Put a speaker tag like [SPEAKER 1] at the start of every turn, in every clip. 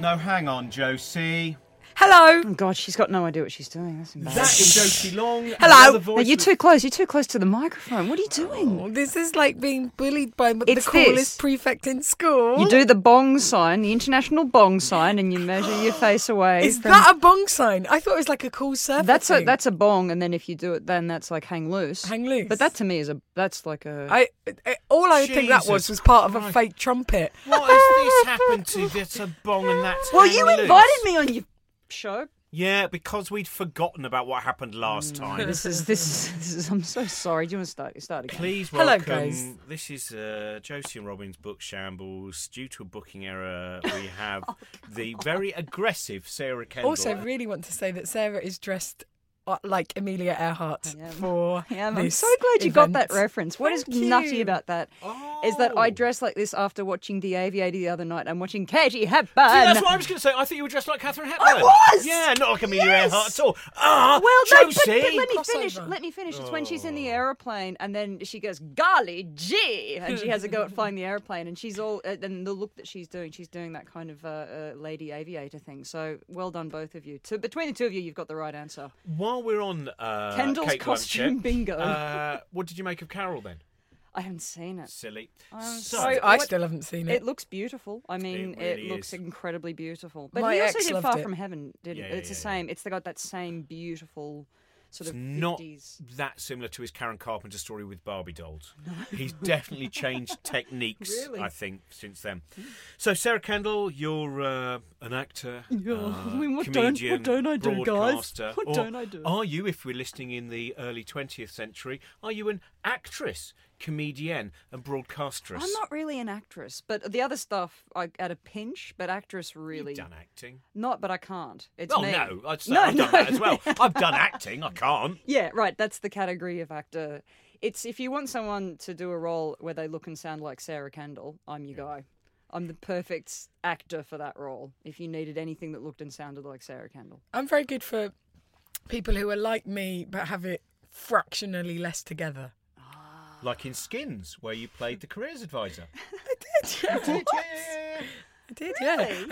[SPEAKER 1] No, hang on, Josie.
[SPEAKER 2] Hello.
[SPEAKER 3] Oh God, she's got no idea what she's doing. That's
[SPEAKER 1] That
[SPEAKER 3] embarrassing.
[SPEAKER 1] is Josie Long.
[SPEAKER 2] Hello.
[SPEAKER 1] another
[SPEAKER 3] No, you're too close. You're too close to the microphone. What are you doing?
[SPEAKER 2] Oh, this is like being bullied by the coolest
[SPEAKER 3] this.
[SPEAKER 2] prefect in school.
[SPEAKER 3] You do the bong sign, the international bong sign, and you measure your face away.
[SPEAKER 2] Is
[SPEAKER 3] from-
[SPEAKER 2] that a bong sign? I thought it was like a cool surfer
[SPEAKER 3] That's a that's a bong, and then if you do it, then that's like hang loose.
[SPEAKER 2] Hang loose.
[SPEAKER 3] But that to me is a that's like a.
[SPEAKER 2] I, I all I think that was was part of a fake trumpet.
[SPEAKER 1] What has this happened to? That's a bong and that's.
[SPEAKER 3] well,
[SPEAKER 1] hang
[SPEAKER 3] you
[SPEAKER 1] loose?
[SPEAKER 3] invited me on your show.
[SPEAKER 1] Yeah, because we'd forgotten about what happened last time.
[SPEAKER 3] This is this is, this is. I'm so sorry. Do you want to start? Start again.
[SPEAKER 1] Please
[SPEAKER 2] Hello,
[SPEAKER 1] welcome.
[SPEAKER 2] guys.
[SPEAKER 1] This is uh, Josie and Robin's book shambles. Due to a booking error, we have
[SPEAKER 3] Oh,
[SPEAKER 1] the very aggressive Sarah Kendall.
[SPEAKER 2] Also, really want to say that Sarah is dressed like Amelia Earhart
[SPEAKER 3] I am.
[SPEAKER 2] for
[SPEAKER 3] Yeah, I'm so glad you got that reference. What is
[SPEAKER 2] Thank
[SPEAKER 3] nutty
[SPEAKER 2] you.
[SPEAKER 3] about that is that I
[SPEAKER 1] Oh.
[SPEAKER 3] dressed like this after watching The Aviator the other night. I'm watching Katie Hepburn.
[SPEAKER 1] See, that's what I was going to say. I thought you were dressed like Katharine Hepburn.
[SPEAKER 3] I was!
[SPEAKER 1] Yeah, not like Amelia
[SPEAKER 3] Yes!
[SPEAKER 1] Earhart at all. Ah,
[SPEAKER 3] Well, no, but,
[SPEAKER 1] Josie.
[SPEAKER 3] but let me finish. Let me finish. It's when she's in
[SPEAKER 1] Oh.
[SPEAKER 3] the aeroplane, and then she goes, "Golly gee," and she has a go at flying the airplane, and she's all. Uh, and the look that she's doing, she's doing that kind of uh, uh, lady aviator thing. So well done, both of you. To, between the two of you, you've got the right answer.
[SPEAKER 1] While we're on uh,
[SPEAKER 3] Kendall's
[SPEAKER 1] Kate
[SPEAKER 3] costume
[SPEAKER 1] Blanchett,
[SPEAKER 3] bingo.
[SPEAKER 1] Uh, what did you make of Carol then?
[SPEAKER 3] I haven't seen it.
[SPEAKER 1] Silly.
[SPEAKER 3] I'm
[SPEAKER 1] so,
[SPEAKER 3] sorry.
[SPEAKER 2] I
[SPEAKER 3] What-
[SPEAKER 2] still haven't seen it.
[SPEAKER 3] It looks beautiful. I mean, it,
[SPEAKER 1] really
[SPEAKER 3] looks
[SPEAKER 1] is.
[SPEAKER 3] incredibly beautiful. But
[SPEAKER 2] My
[SPEAKER 3] he also
[SPEAKER 2] ex
[SPEAKER 3] did
[SPEAKER 2] loved
[SPEAKER 3] Far
[SPEAKER 2] it.
[SPEAKER 3] From Heaven. Did
[SPEAKER 1] Yeah,
[SPEAKER 3] it?
[SPEAKER 1] yeah,
[SPEAKER 3] It's the
[SPEAKER 1] yeah,
[SPEAKER 3] same. It's got that same beautiful sort
[SPEAKER 1] it's
[SPEAKER 3] of
[SPEAKER 1] not that similar to his Karen Carpenter story with Barbie dolls. He's definitely changed techniques,
[SPEAKER 3] Really?
[SPEAKER 1] I think, since then. So, Sarah Kendall, you're uh, an actor,
[SPEAKER 3] Yeah,
[SPEAKER 1] uh,
[SPEAKER 3] I mean, what don't- what
[SPEAKER 1] comedian,
[SPEAKER 3] don't I do, guys? What don't I do?
[SPEAKER 1] Are you, if we're listening in the early 20th century, are you an actress, comedienne, and broadcastress?
[SPEAKER 3] I'm not really an actress, but the other stuff I at a pinch. But actress really
[SPEAKER 1] You've done acting.
[SPEAKER 3] not. But I can't. It's
[SPEAKER 1] Oh
[SPEAKER 3] me.
[SPEAKER 1] no, I'd say
[SPEAKER 3] No,
[SPEAKER 1] I've done
[SPEAKER 3] no.
[SPEAKER 1] that as well. I've done acting. I can't.
[SPEAKER 3] Yeah, right. That's the category of actor. It's if you want someone to do a role where they look and sound like Sarah Kendall, I'm your guy. I'm the perfect actor for that role. If you needed anything that looked and sounded like Sarah Kendall.
[SPEAKER 2] I'm very good for people who are like me but have it fractionally less together.
[SPEAKER 1] Like in Skins, where you played the careers advisor.
[SPEAKER 2] I did, yeah. I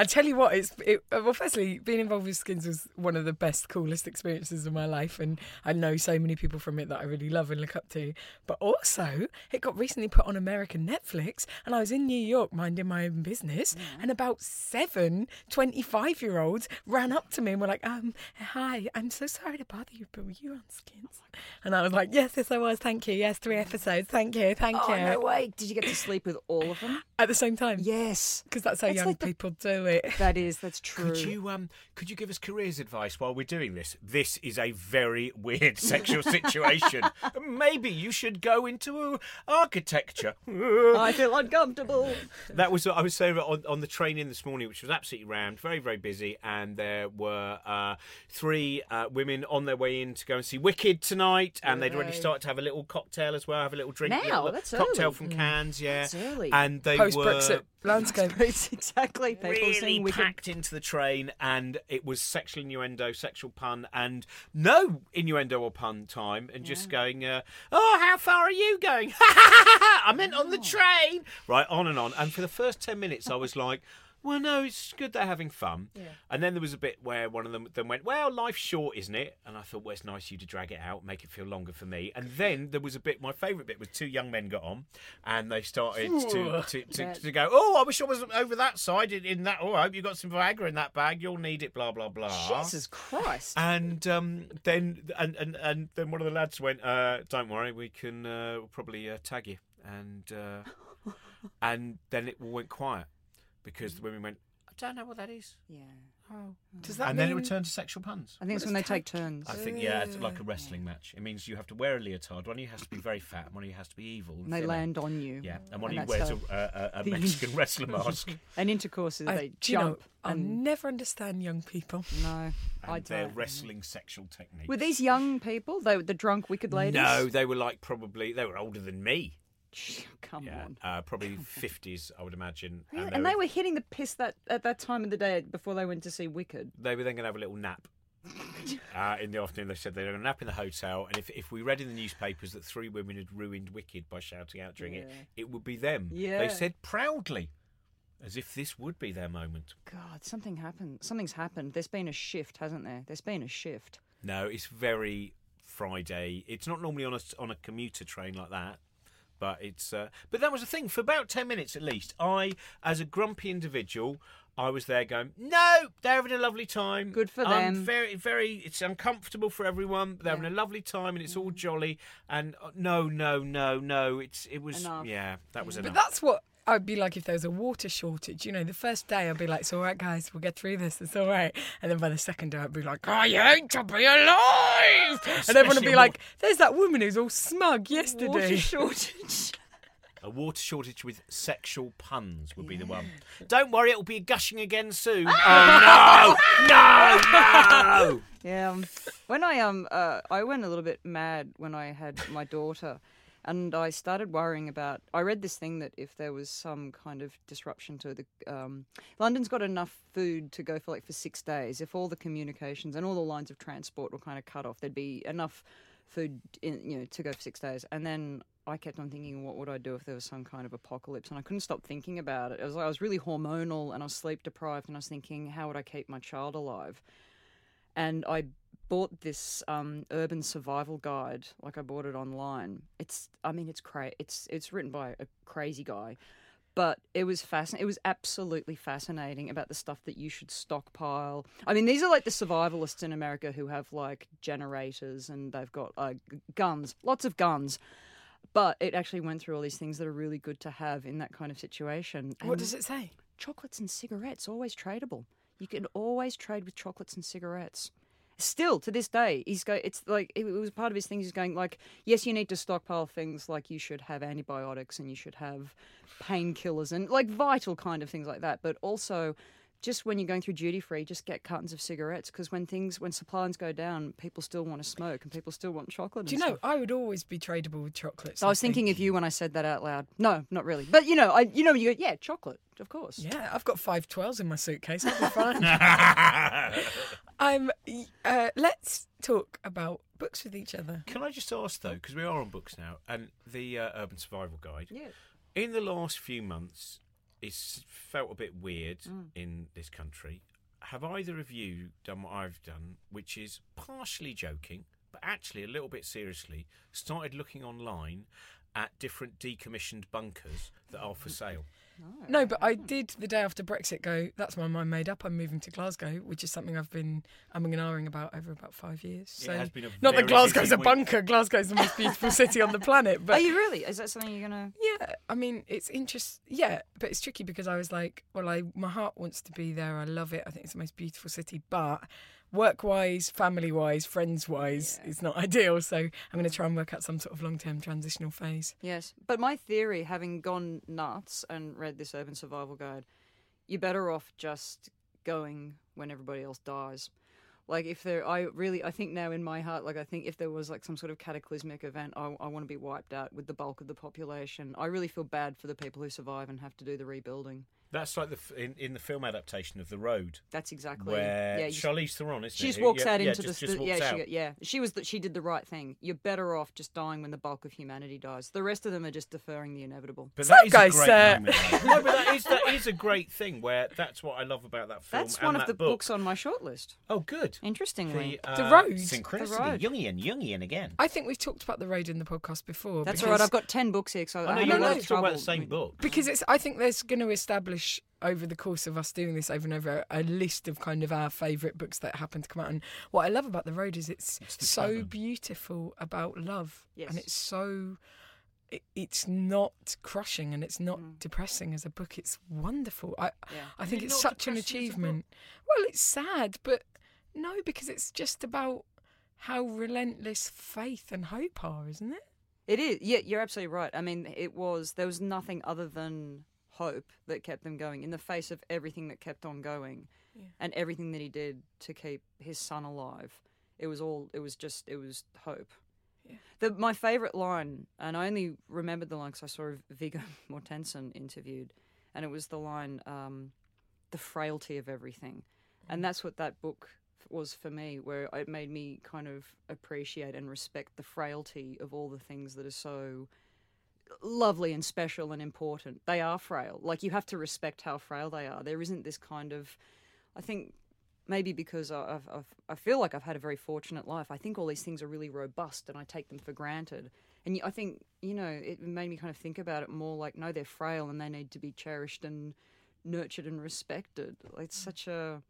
[SPEAKER 2] tell you what, it's it, uh, well. Firstly, being involved with Skins was one of the best, coolest experiences of my life, and I know so many people from it that I really love and look up to. But also, it got recently put on American Netflix, and I was in New York minding my own business, and about seven 25 year olds ran up to me and were like, "Um, hi, I'm so sorry to bother you, but were you on Skins?" And I was like, "Yes, yes, I was. Thank you. Yes, three episodes. Thank you, thank
[SPEAKER 3] Oh
[SPEAKER 2] you."
[SPEAKER 3] no way! Did you get to sleep with all of them?
[SPEAKER 2] At the same time,
[SPEAKER 3] Yes,
[SPEAKER 2] because that's how
[SPEAKER 3] It's
[SPEAKER 2] young
[SPEAKER 3] like the-
[SPEAKER 2] people do it.
[SPEAKER 3] that is. That's true.
[SPEAKER 1] Could you um could you give us careers advice while we're doing this? This is a very weird sexual situation. Maybe you should go into architecture.
[SPEAKER 3] I feel uncomfortable.
[SPEAKER 1] that was I was saying on, on the train in this morning, which was absolutely rammed, very very busy, and there were uh, three uh, women on their way in to go and see Wicked tonight, and they'd already started to have a little cocktail as well, have a little drink.
[SPEAKER 3] Now?
[SPEAKER 1] little
[SPEAKER 3] That's
[SPEAKER 1] cocktail
[SPEAKER 3] early.
[SPEAKER 1] from cans, yeah.
[SPEAKER 3] That's early.
[SPEAKER 1] And they
[SPEAKER 2] Post
[SPEAKER 1] were
[SPEAKER 2] Brexit landscape.
[SPEAKER 3] It's exactly. People
[SPEAKER 1] really
[SPEAKER 3] saying we could.
[SPEAKER 1] packed into the train, and it was sexual innuendo, sexual pun, and no innuendo or pun time, and just going, uh, "Oh, how far are you going?" I meant on
[SPEAKER 3] Oh.
[SPEAKER 1] the train. Right, on and on, and for the first ten minutes, I was like. Well, no, it's good they're having fun. And then there was a bit where one of them then went, "Well, life's short, isn't it?" And I thought, "Well, it's nice of you to drag it out, make it feel longer for me." And then there was a bit. My favourite bit was two young men got on, and they started to to, to,
[SPEAKER 3] Yeah.
[SPEAKER 1] to go, "Oh, I wish I was over that side in, in that. Oh, I hope you got some Viagra in that bag. You'll need it." Blah blah blah.
[SPEAKER 3] Jesus Christ.
[SPEAKER 1] And um, then and, and and then one of the lads went, uh, "Don't worry, we can uh, we'll probably uh, tag you." And uh, and then it all went quiet because mm. the women went, "I don't know what that is."
[SPEAKER 3] yeah.
[SPEAKER 1] Oh.
[SPEAKER 2] Does that
[SPEAKER 1] And
[SPEAKER 2] mean
[SPEAKER 1] then it returned mm. to sexual puns.
[SPEAKER 3] I think it's when they take turns.
[SPEAKER 1] I think yeah, it's like a wrestling match. It means you have to wear a leotard. One of you has to be very fat. and One of you has to be evil. And
[SPEAKER 3] And they
[SPEAKER 1] thin.
[SPEAKER 3] land on you.
[SPEAKER 1] Yeah, and one of you wears
[SPEAKER 3] that's
[SPEAKER 1] a, a, a Mexican wrestler mask.
[SPEAKER 3] And intercourse is
[SPEAKER 2] I,
[SPEAKER 3] they
[SPEAKER 2] do you know,
[SPEAKER 3] jump
[SPEAKER 2] I'll
[SPEAKER 3] and
[SPEAKER 2] never understand young people.
[SPEAKER 3] no. I
[SPEAKER 1] and their
[SPEAKER 3] don't.
[SPEAKER 1] wrestling sexual techniques.
[SPEAKER 3] Were these young people? They were the drunk wicked ladies.
[SPEAKER 1] No, they were like probably they were older than me.
[SPEAKER 3] Come
[SPEAKER 1] Yeah,
[SPEAKER 3] on.
[SPEAKER 1] uh, probably fifties, I would imagine.
[SPEAKER 3] Really? And they were hitting the piss that at that time of the day before they went to see Wicked.
[SPEAKER 1] they were then going to have a little nap. Uh, in the afternoon, they said they were going to nap in the hotel, and if, if we read in the newspapers that three women had ruined Wicked by shouting out during it, it would be them.
[SPEAKER 3] Yeah.
[SPEAKER 1] They said proudly. as if this would be their moment.
[SPEAKER 3] God, something happened. Something's happened. There's been a shift, hasn't there? There's been a shift.
[SPEAKER 1] No, it's very Friday. It's not normally on a on a commuter train like that. But it's uh, but that was the thing for about ten minutes at least. I, as a grumpy individual, I was there going, no, they're having a lovely time.
[SPEAKER 3] Good for
[SPEAKER 1] I'm
[SPEAKER 3] them.
[SPEAKER 1] Very, very. It's uncomfortable for everyone. But they're having a lovely time, and it's all jolly. And uh, no, no, no, no. It's it was
[SPEAKER 3] Enough.
[SPEAKER 1] yeah, that was enough.
[SPEAKER 2] But that's what I'd be like if there was a water shortage. You know, the first day I'd be like, it's all right, guys, we'll get through this, it's all right. And then by the second day I'd be like, I hate to be alive. and everyone would
[SPEAKER 1] Especially
[SPEAKER 2] be like, there's that woman who's all smug yesterday.
[SPEAKER 3] Water shortage.
[SPEAKER 1] A water shortage with sexual puns would be the one. Don't worry, it'll be gushing again soon. oh no, no, no!
[SPEAKER 3] Yeah. Um, when I um uh, I went a little bit mad when I had my daughter, and I started worrying about. I read this thing that if there was some kind of disruption to the um, London's got enough food to go for like for six days. If all the communications and all the lines of transport were kind of cut off, there'd be enough food in you know to go for six days. And then I kept on thinking, what would I do if there was some kind of apocalypse? And I couldn't stop thinking about it. It was like I was really hormonal and I was sleep deprived, and I was thinking, how would I keep my child alive? and I bought this um, urban survival guide. Like I bought it online. It's, I mean, it's cra- It's it's written by a crazy guy, but it was fascinating. It was absolutely fascinating about the stuff that you should stockpile. I mean, these are like the survivalists in America who have like generators and they've got uh, g- guns, lots of guns. But it actually went through all these things that are really good to have in that kind of situation.
[SPEAKER 2] What does it say?
[SPEAKER 3] chocolates and cigarettes always tradable. You can always trade with chocolates and cigarettes. Still to this day, he's go. It's like it was part of his thing. He's going like, yes, you need to stockpile things like you should have antibiotics and you should have painkillers and like vital kind of things like that. But also, just when you're going through duty free, just get cartons of cigarettes because when things when supply lines go down, people still want to smoke and people still want chocolate.
[SPEAKER 2] Do you know,
[SPEAKER 3] stuff.
[SPEAKER 2] I would always be tradable with chocolates.
[SPEAKER 3] So I was thinking of you when I said that out loud. No, not really. But you know, I you know you go, yeah, chocolate, of course.
[SPEAKER 2] Yeah, I've got five twelves in my suitcase. I'll be fine. um, y- uh, let's talk about books with each other.
[SPEAKER 1] Can I just ask though, because we are on books now, and the uh, Urban Survival Guide.
[SPEAKER 3] Yeah.
[SPEAKER 1] In the last few months, it's felt a bit weird
[SPEAKER 3] Mm.
[SPEAKER 1] in this country. Have either of you done what I've done, which is partially joking, but actually a little bit seriously, started looking online at different decommissioned bunkers that are for sale?
[SPEAKER 2] No, but I did the day after Brexit go, that's my mind made up. I'm moving to Glasgow, which is something I've been umming and ahhing about over about five years. So
[SPEAKER 1] it has been a
[SPEAKER 2] not
[SPEAKER 1] very
[SPEAKER 2] that Glasgow's
[SPEAKER 1] busy
[SPEAKER 2] a
[SPEAKER 1] week.
[SPEAKER 2] bunker. Glasgow's the most beautiful city on the planet. But
[SPEAKER 3] Are you really? Is that something you're gonna?
[SPEAKER 2] yeah, I mean, it's interest. Yeah, but it's tricky because I was like, well, I my heart wants to be there. I love it. I think it's the most beautiful city, but work wise, family wise, friends wise, it's not ideal. So I'm going to try and work out some sort of long term transitional phase.
[SPEAKER 3] Yes, but my theory, having gone nuts and read this urban survival guide, you're better off just going when everybody else dies. Like if there, I really, I think now in my heart, like I think if there was like some sort of cataclysmic event, I, I want to be wiped out with the bulk of the population. I really feel bad for the people who survive and have to do the rebuilding.
[SPEAKER 1] That's like the in, in the film adaptation of The Road,
[SPEAKER 3] That's exactly
[SPEAKER 1] where
[SPEAKER 3] yeah. you-
[SPEAKER 1] Charlize Theron, isn't
[SPEAKER 3] She just
[SPEAKER 1] Who-
[SPEAKER 3] walks
[SPEAKER 1] yeah,
[SPEAKER 3] out
[SPEAKER 1] yeah,
[SPEAKER 3] into
[SPEAKER 1] just,
[SPEAKER 3] the,
[SPEAKER 1] just
[SPEAKER 3] the yeah, she, yeah. She was that she did the right thing. You're better off just dying when the bulk of humanity dies. The rest of them are just deferring the inevitable.
[SPEAKER 1] But
[SPEAKER 2] So,
[SPEAKER 1] that is
[SPEAKER 2] guys,
[SPEAKER 1] a great moment. no, but that is that is a great thing. Where that's what I love about that film.
[SPEAKER 3] That's
[SPEAKER 1] and
[SPEAKER 3] one of
[SPEAKER 1] that
[SPEAKER 3] the
[SPEAKER 1] book.
[SPEAKER 3] books on my shortlist.
[SPEAKER 1] Oh, good.
[SPEAKER 3] Interestingly,
[SPEAKER 1] The,
[SPEAKER 2] The
[SPEAKER 1] uh,
[SPEAKER 2] Road.
[SPEAKER 1] Synchronicity.
[SPEAKER 3] The Road.
[SPEAKER 1] Jungian, Jungian again.
[SPEAKER 2] I think we've talked about the road in the podcast before.
[SPEAKER 3] that's
[SPEAKER 2] because,
[SPEAKER 3] all right. I've got ten books here, so
[SPEAKER 1] I
[SPEAKER 3] I
[SPEAKER 1] know
[SPEAKER 3] have
[SPEAKER 1] you're
[SPEAKER 3] a lot
[SPEAKER 1] allowed
[SPEAKER 3] of
[SPEAKER 1] to talk about the same book.
[SPEAKER 2] because it's. I think there's going to establish over the course of us doing this over and over a list of kind of our favourite books that happen to come out. And what I love about the road is it's,
[SPEAKER 1] It's
[SPEAKER 2] so
[SPEAKER 1] tavern.
[SPEAKER 2] beautiful about love,
[SPEAKER 3] Yes.
[SPEAKER 2] and it's so. it- It's not crushing and it's not
[SPEAKER 3] Mm.
[SPEAKER 2] depressing as a book. It's wonderful. I
[SPEAKER 3] Yeah.
[SPEAKER 2] I think it's such an
[SPEAKER 1] depressing as a book?
[SPEAKER 2] achievement. Well, it's sad, but no, because it's just about how relentless faith and hope are, isn't it?
[SPEAKER 3] It is. Yeah, you're absolutely right. I mean, it was. There was nothing other than hope that kept them going in the face of everything that kept on going,
[SPEAKER 2] Yeah.
[SPEAKER 3] and everything that he did to keep his son alive. It was all. It was just. It was hope.
[SPEAKER 2] Yeah.
[SPEAKER 3] The, my favourite line, and I only remembered the line because I saw Viggo Mortensen interviewed, and it was the line, um, "The frailty of everything," and that's what that book was for me, where it made me kind of appreciate and respect the frailty of all the things that are so lovely and special and important. They are frail. Like you have to respect how frail they are. There isn't this kind of, I think. Maybe because I've, I've, I feel like I've had a very fortunate life. I think all these things are really robust and I take them for granted. And I think, you know, it made me kind of think about it more like, no, they're frail and they need to be cherished and nurtured and respected. It's such a.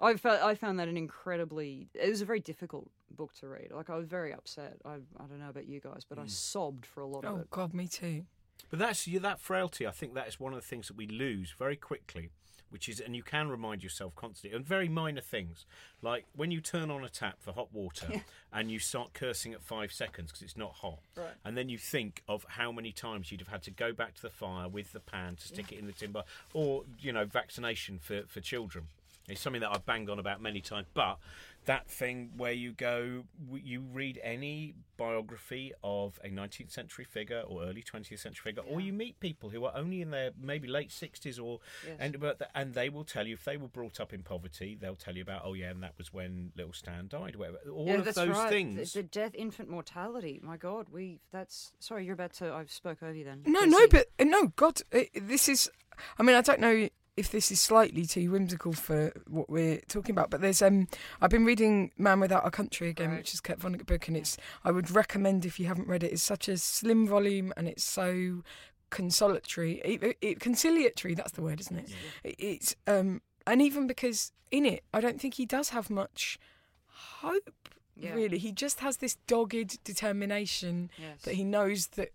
[SPEAKER 3] I felt I found that an incredibly. It was a very difficult book to read. Like I was very upset. I I don't know about you guys, but I mm. sobbed for a lot of
[SPEAKER 2] Oh
[SPEAKER 3] it.
[SPEAKER 2] God, me too.
[SPEAKER 1] But that's you that frailty. I think that is one of the things that we lose very quickly, which is, and you can remind yourself constantly, and very minor things like when you turn on a tap for hot water and you start cursing at five seconds because it's not hot,
[SPEAKER 3] Right.
[SPEAKER 1] and then you think of how many times you'd have had to go back to the fire with the pan to stick it in the timber, or you know, vaccination for for children. It's something that I've banged on about many times, but that thing where you go, you read any biography of a 19th century figure or early 20th century figure, or you meet people who are only in their maybe late 60s or
[SPEAKER 3] Yes.
[SPEAKER 1] and but the, and they will tell you if they were brought up in poverty, they'll tell you about oh yeah, and that was when little Stan died, whatever. All
[SPEAKER 3] yeah,
[SPEAKER 1] of those
[SPEAKER 3] right.
[SPEAKER 1] things.
[SPEAKER 3] The, the death, infant mortality. My God, we. That's sorry. You're about to, I've spoke over you then.
[SPEAKER 2] No,
[SPEAKER 3] Jesse.
[SPEAKER 2] no, but no, God, uh, this is. I mean, I don't know if this is slightly too whimsical for what we're talking about, but there's um, I've been reading Man Without a Country again,
[SPEAKER 3] Right.
[SPEAKER 2] which is Kurt Vonnegut book, and it's I would recommend if you haven't read it. It's such a slim volume and it's so consolatory, it, it, conciliatory. That's the word, isn't it? It- It's um, and even because in it, I don't think he does have much hope.
[SPEAKER 3] Yeah.
[SPEAKER 2] Really, he just has this dogged determination
[SPEAKER 3] Yes.
[SPEAKER 2] that he knows that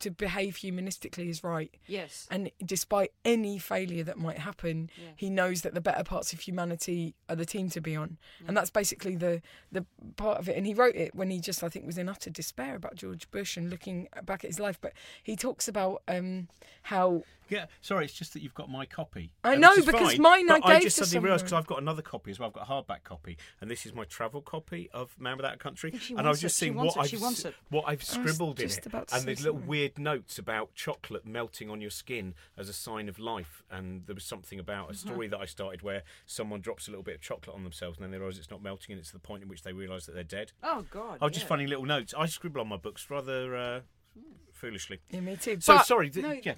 [SPEAKER 2] to behave humanistically is right.
[SPEAKER 3] Yes.
[SPEAKER 2] And despite any failure that might happen,
[SPEAKER 3] Yeah.
[SPEAKER 2] he knows that the better parts of humanity are the team to be on. And that's basically the the part of it. And he wrote it when he just, I think, was in utter despair about George Bush and looking back at his life. But he talks about um, how
[SPEAKER 1] Yeah, sorry, it's just that you've got my copy.
[SPEAKER 2] I
[SPEAKER 1] Uh,
[SPEAKER 2] know, because
[SPEAKER 1] fine,
[SPEAKER 2] mine I
[SPEAKER 1] gave I just
[SPEAKER 2] to
[SPEAKER 1] suddenly realised because I've got another copy as well. I've got a hardback copy, and this is my travel copy of Man Without a Country.
[SPEAKER 3] she
[SPEAKER 1] and I was just
[SPEAKER 3] it.
[SPEAKER 1] Seeing what
[SPEAKER 3] it.
[SPEAKER 1] I've s- what I've scribbled in it, and
[SPEAKER 2] say
[SPEAKER 1] there's little
[SPEAKER 2] something.
[SPEAKER 1] weird notes about chocolate melting on your skin as a sign of life. And there was something about a
[SPEAKER 3] Uh-huh.
[SPEAKER 1] story that I started where someone drops a little bit of chocolate on themselves, and then they realise it's not melting, and it's the point in which they realise that they're dead.
[SPEAKER 3] Oh God.
[SPEAKER 1] I was just
[SPEAKER 3] yeah.
[SPEAKER 1] finding little notes. I scribble on my books rather uh, foolishly.
[SPEAKER 2] yeah, me too.
[SPEAKER 1] So
[SPEAKER 2] But-
[SPEAKER 1] sorry. th-
[SPEAKER 2] no,
[SPEAKER 1] yeah.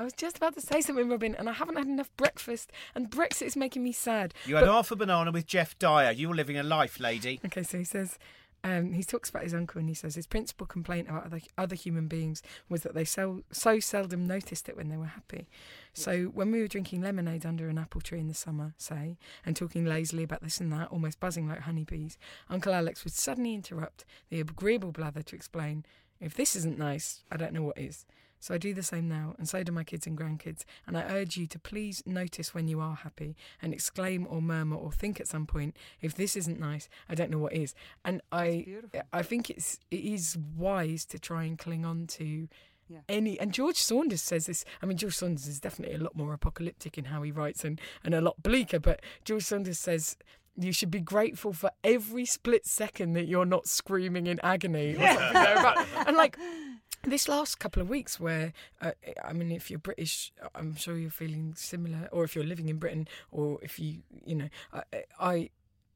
[SPEAKER 2] I was just about to say something, Robin, and I haven't had enough breakfast, and Brexit is making me sad.
[SPEAKER 1] You had half a banana with Geoff Dyer. You were living a life, lady.
[SPEAKER 2] Okay, so he says, um, he talks about his uncle and he says his principal complaint about other, other human beings was that they so, so seldom noticed it when they were happy. So when we were drinking lemonade under an apple tree in the summer, say, and talking lazily about this and that, almost buzzing like honeybees, Uncle Alex would suddenly interrupt the agreeable blather to explain, if this isn't nice, I don't know what is. So I do the same now, and so do my kids and grandkids. And I urge you to please notice when you are happy and exclaim or murmur or think at some point, if this isn't nice, I don't know what is. And I. I think it's it is wise to try and cling on to
[SPEAKER 3] Yeah.
[SPEAKER 2] any. And George Saunders says this. I mean, George Saunders is definitely a lot more apocalyptic in how he writes and and a lot bleaker. But George Saunders says. You should be grateful for every split second that you're not screaming in agony or something thereabout. And like this last couple of weeks where uh, i mean if you're british i'm sure you're feeling similar or if you're living in britain or if you you know i i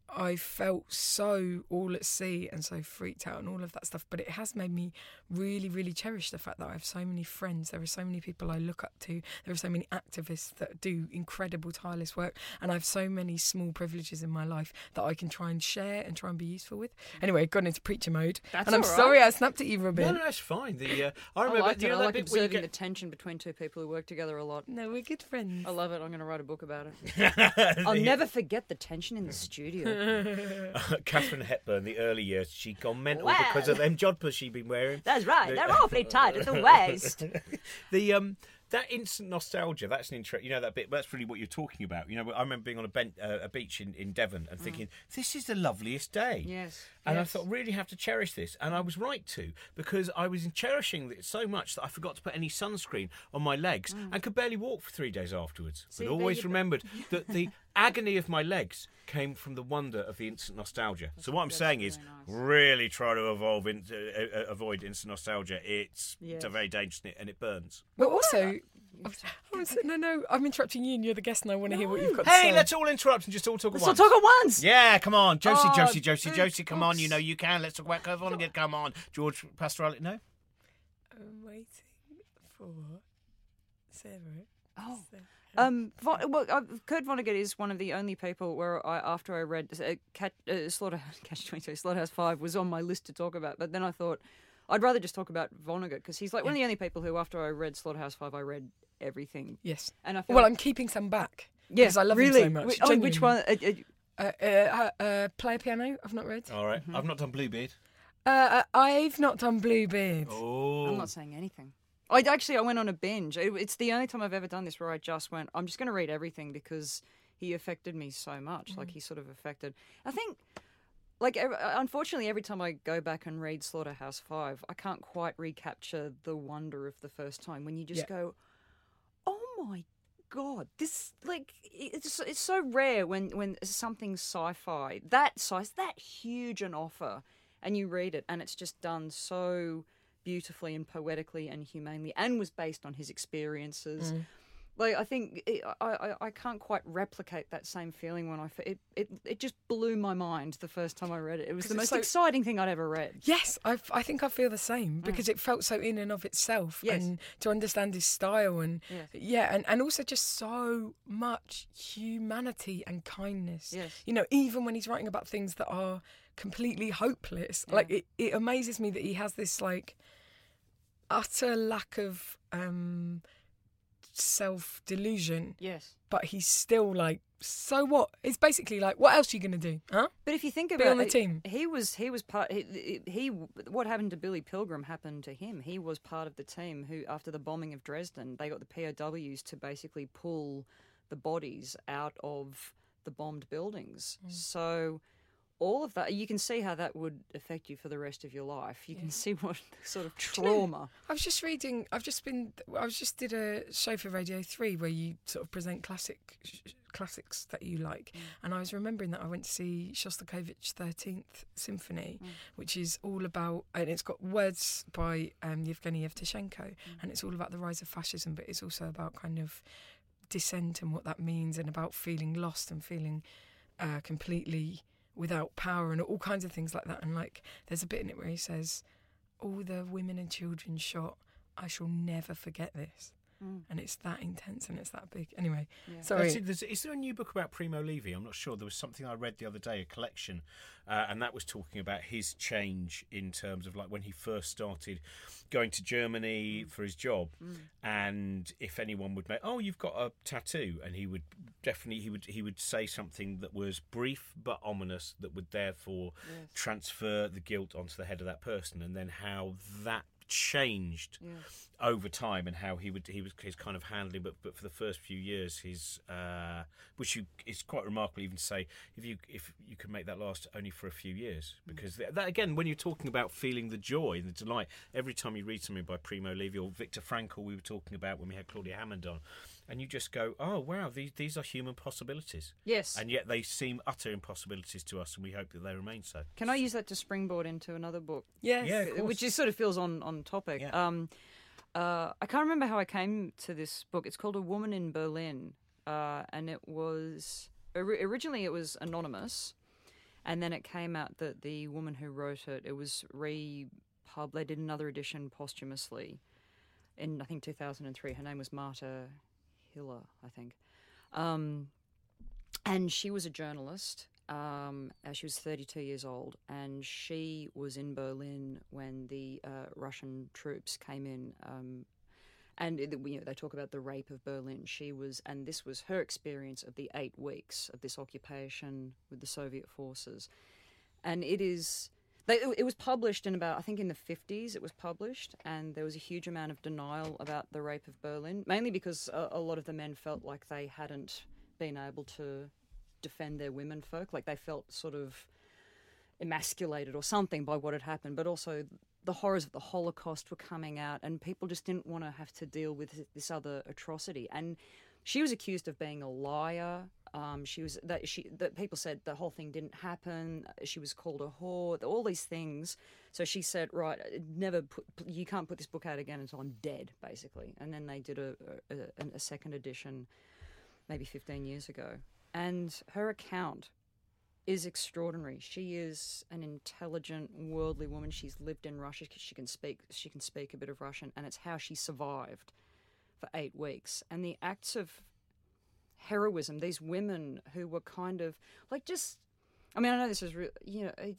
[SPEAKER 2] I felt so all at sea and so freaked out and all of that stuff, but it has made me really, really cherish the fact that I have so many friends. There are so many people I look up to. There are so many activists that do incredible, tireless work, and I have so many small privileges in my life that I can try and share and try and be useful with. Anyway, I've gone into preacher mode,
[SPEAKER 3] That's
[SPEAKER 2] and I'm
[SPEAKER 3] all right.
[SPEAKER 2] sorry I snapped at you, Robin.
[SPEAKER 1] No, no, that's fine. The uh, I
[SPEAKER 3] I
[SPEAKER 1] remember
[SPEAKER 3] like
[SPEAKER 1] you
[SPEAKER 3] it.
[SPEAKER 1] know
[SPEAKER 3] I
[SPEAKER 1] that
[SPEAKER 3] like
[SPEAKER 1] bit where you
[SPEAKER 3] observing the tension between two people who work together a lot.
[SPEAKER 2] No, we're good friends.
[SPEAKER 3] I love it. I'm going to write a book about it. I'll never forget the tension in the studio.
[SPEAKER 1] Katharine Hepburn, the early years, she'd gone mental because of them jodhpurs she'd been wearing.
[SPEAKER 3] That's right. They're awfully tight at the waist.
[SPEAKER 1] The um, that instant nostalgia. That's an interest. You know that bit. That's really what you're talking about. You know, I remember being on a, ben- uh, a beach in, in Devon and thinking, this is the loveliest day.
[SPEAKER 3] Yes.
[SPEAKER 1] And I thought, really have to cherish this. And I was right to, because I was cherishing it so much that I forgot to put any sunscreen on my legs and could barely walk for three days afterwards.
[SPEAKER 3] See,
[SPEAKER 1] but always
[SPEAKER 3] you go.
[SPEAKER 1] remembered that the agony of my legs came from the wonder of the instant nostalgia. so what I'm saying is,
[SPEAKER 3] very
[SPEAKER 1] really try to evolve in, uh, uh, avoid instant nostalgia. It's, it's a
[SPEAKER 3] Yes.
[SPEAKER 1] very dangerous and it burns.
[SPEAKER 2] But also, I was, no, no, I'm interrupting you, and you're the guest, and I want to hear what you've got to
[SPEAKER 1] Hey,
[SPEAKER 2] say.
[SPEAKER 1] let's all interrupt and just all talk
[SPEAKER 3] Let's
[SPEAKER 1] at
[SPEAKER 3] all
[SPEAKER 1] once.
[SPEAKER 3] talk at once.
[SPEAKER 1] Yeah, come on, Josie,
[SPEAKER 3] Oh,
[SPEAKER 1] Josie, Josie,
[SPEAKER 3] big
[SPEAKER 1] Josie, come on. You know you can. Let's talk about Kurt Vonnegut. Come on, George Pastorelli. No,
[SPEAKER 2] I'm waiting for Sarah.
[SPEAKER 3] Oh. Um, Von, well, uh, Kurt Vonnegut is one of the only people where I, after I read uh, Cat, uh, Slaughterhouse, Catch Twenty Two, Slaughterhouse Five was on my list to talk about, but then I thought I'd rather just talk about Vonnegut because he's like one of the only people who, after I read Slaughterhouse Five, I read everything,
[SPEAKER 2] Yes.
[SPEAKER 3] and I feel
[SPEAKER 2] Well, I'm keeping some back.
[SPEAKER 3] yeah,
[SPEAKER 2] 'cause I love
[SPEAKER 3] really.
[SPEAKER 2] him so much.
[SPEAKER 3] Wh- oh, which one? Uh, uh,
[SPEAKER 2] Uh, uh, uh, uh, Player Piano. I've not read.
[SPEAKER 1] All right.
[SPEAKER 3] Mm-hmm.
[SPEAKER 1] I've not done Bluebeard.
[SPEAKER 2] Uh, uh, I've not done Bluebeard.
[SPEAKER 1] Oh.
[SPEAKER 3] I'm not saying anything. I actually I went on a binge. It, it's the only time I've ever done this where I just went. I'm just going to read everything because he affected me so much. Like he sort of affected. I think, like ev- unfortunately, every time I go back and read Slaughterhouse Five, I can't quite recapture the wonder of the first time when you just
[SPEAKER 2] Yeah.
[SPEAKER 3] go, "Oh my god, this like it's it's so rare when when something sci-fi that size, that huge an offer, and you read it and it's just done so beautifully and poetically and humanely, and was based on his experiences.
[SPEAKER 2] Mm.
[SPEAKER 3] Like I think it, I, I I can't quite replicate that same feeling when I it it it just blew my mind the first time I read it. It was the most
[SPEAKER 2] so-
[SPEAKER 3] exciting thing I'd ever read.
[SPEAKER 2] Yes, I, I think I feel the same because it felt so in and of itself,
[SPEAKER 3] Yes.
[SPEAKER 2] and to understand his style and
[SPEAKER 3] Yes.
[SPEAKER 2] yeah, and, and also just so much humanity and kindness.
[SPEAKER 3] Yes.
[SPEAKER 2] You know, even when he's writing about things that are completely hopeless, like it, it amazes me that he has this like utter lack of um self delusion,
[SPEAKER 3] Yes.
[SPEAKER 2] but he's still like, so what? It's basically like, what else are you gonna do, huh?
[SPEAKER 3] But if you think
[SPEAKER 2] Be
[SPEAKER 3] about
[SPEAKER 2] on the
[SPEAKER 3] it,
[SPEAKER 2] team.
[SPEAKER 3] he was he was part he, he what happened to Billy Pilgrim happened to him. He was part of the team who after the bombing of Dresden, they got the POWs to basically pull the bodies out of the bombed buildings.
[SPEAKER 2] Mm.
[SPEAKER 3] So all of that you can see how that would affect you for the rest of your life. You can see what sort of
[SPEAKER 2] you know-
[SPEAKER 3] trauma.
[SPEAKER 2] I was just reading. I've just been. I was just did a show for Radio Three where you sort of present classic sh- classics that you like, and I was remembering that I went to see Shostakovich Thirteenth Symphony, which is all about, and it's got words by um, Yevgeny Yevtushenko, and it's all about the rise of fascism, but it's also about kind of dissent and what that means, and about feeling lost and feeling uh, completely without power and all kinds of things like that. And like, there's a bit in it where he says all the women and children shot. I shall never forget this. Mm. And it's that intense and it's that big. Anyway, sorry.
[SPEAKER 1] That's it. There's- Is there a new book about Primo Levi? I'm not sure. There was something I read the other day, a collection, uh, and that was talking about his change in terms of like when he first started going to Germany mm. for his job, mm. and if anyone would make, oh, you've got a tattoo, and he would definitely he would he would say something that was brief but ominous that would therefore transfer the guilt onto the head of that person, and then how that changed over time and how he would he was his kind of handling but but for the first few years his uh which you is quite remarkable even to say if you if you can make that last only for a few years. Because that, that again when you're talking about feeling the joy and the delight every time you read something by Primo Levi or Viktor Frankl we were talking about when we had Claudia Hammond on and you just go oh wow these these are human possibilities
[SPEAKER 3] Yes.
[SPEAKER 1] and yet they seem utter impossibilities to us and we hope that they remain so
[SPEAKER 3] Can I use that to springboard into another book?
[SPEAKER 2] yes.
[SPEAKER 1] Yeah, of course.
[SPEAKER 3] which is sort of feels on on topic.
[SPEAKER 1] Yeah.
[SPEAKER 3] Um, uh, I can't remember how I came to this book. It's called A Woman in Berlin, uh, and it was originally it was anonymous, and then it came out that the woman who wrote it it was repub. They did another edition posthumously in I think 2003. Her name was Marta Hiller, I think. Um, and she was a journalist. Um, she was 32 years old, and she was in Berlin when the uh, Russian troops came in. Um, and it- you know, they talk about the rape of Berlin. She was, and this was her experience of the eight weeks of this occupation with the Soviet forces. And it is, they, it was published in about, I think in the 50s it was published, and there was a huge amount of denial about the rape of Berlin, mainly because a, a lot of the men felt like they hadn't been able to defend their women folk. Like they felt sort of emasculated or something by what had happened, but also the horrors of the Holocaust were coming out, and people just didn't want to have to deal with this other atrocity. And she was accused of being a liar. Um, she was that she that people said the whole thing didn't happen. She was called a whore. All these things. So she said, right, never put you can't put this book out again until I'm dead, basically. And then they did a a, a, a second edition, maybe 15 years ago, and her account is extraordinary. She is an intelligent, worldly woman. She's lived in Russia. She can speak. She can speak a bit of Russian, and it's how she survived for eight weeks. And the acts of heroism. These women who were kind of like just. I mean, I know this is real. You know.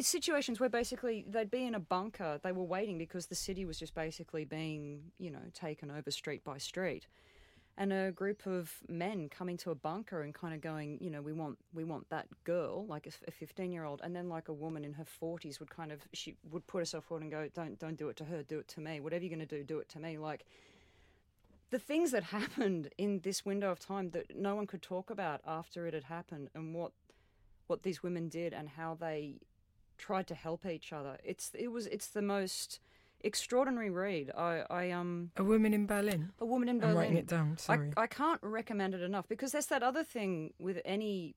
[SPEAKER 3] situations where basically they'd be in a bunker, they were waiting because the city was just basically being, you know, taken over street by street and a group of men coming to a bunker and kind of going, you know, we want we want that girl, like a fifteen year old, and then like a woman in her forties would kind of she would put herself forward and go, don't don't do it to her, do it to me. Whatever you're going to do, do it to me. Like the things that happened in this window of time that no one could talk about after it had happened, and what what these women did and how they tried to help each other. It's it was it's the most extraordinary read. I, I um
[SPEAKER 2] a woman in Berlin.
[SPEAKER 3] A woman in Berlin.
[SPEAKER 2] I'm writing it down. Sorry,
[SPEAKER 3] I, I can't recommend it enough because there's that other thing with any.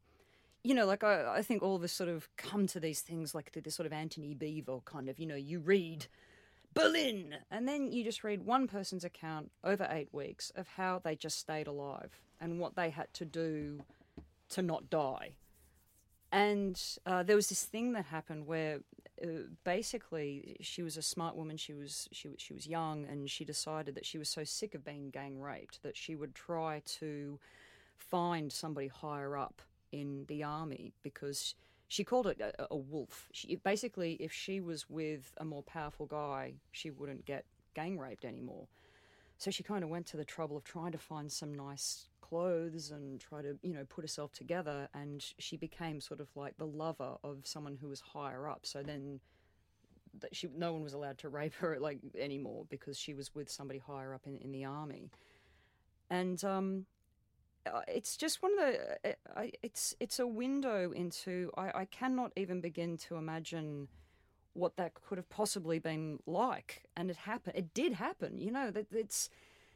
[SPEAKER 3] You know, like I, I think all of us sort of come to these things like this sort of Antony Beevor kind of, you know, you read Berlin, and then you just read one person's account over eight weeks of how they just stayed alive and what they had to do to not die. And uh, there was this thing that happened where uh, basically she was a smart woman. She was she she was young, and she decided that she was so sick of being gang raped that she would try to find somebody higher up in the army because she called it a, a wolf. She, basically, if she was with a more powerful guy, she wouldn't get gang raped anymore. So she kind of went to the trouble of trying to find some nice clothes and try to, you know, put herself together. And she became sort of like the lover of someone who was higher up. So then that she, no one was allowed to rape her like anymore because she was with somebody higher up in, in the army. And um, it's just one of the, uh, it's, it's a window into, I, I cannot even begin to imagine what that could have possibly been like. And it happened. It did happen. You know that it's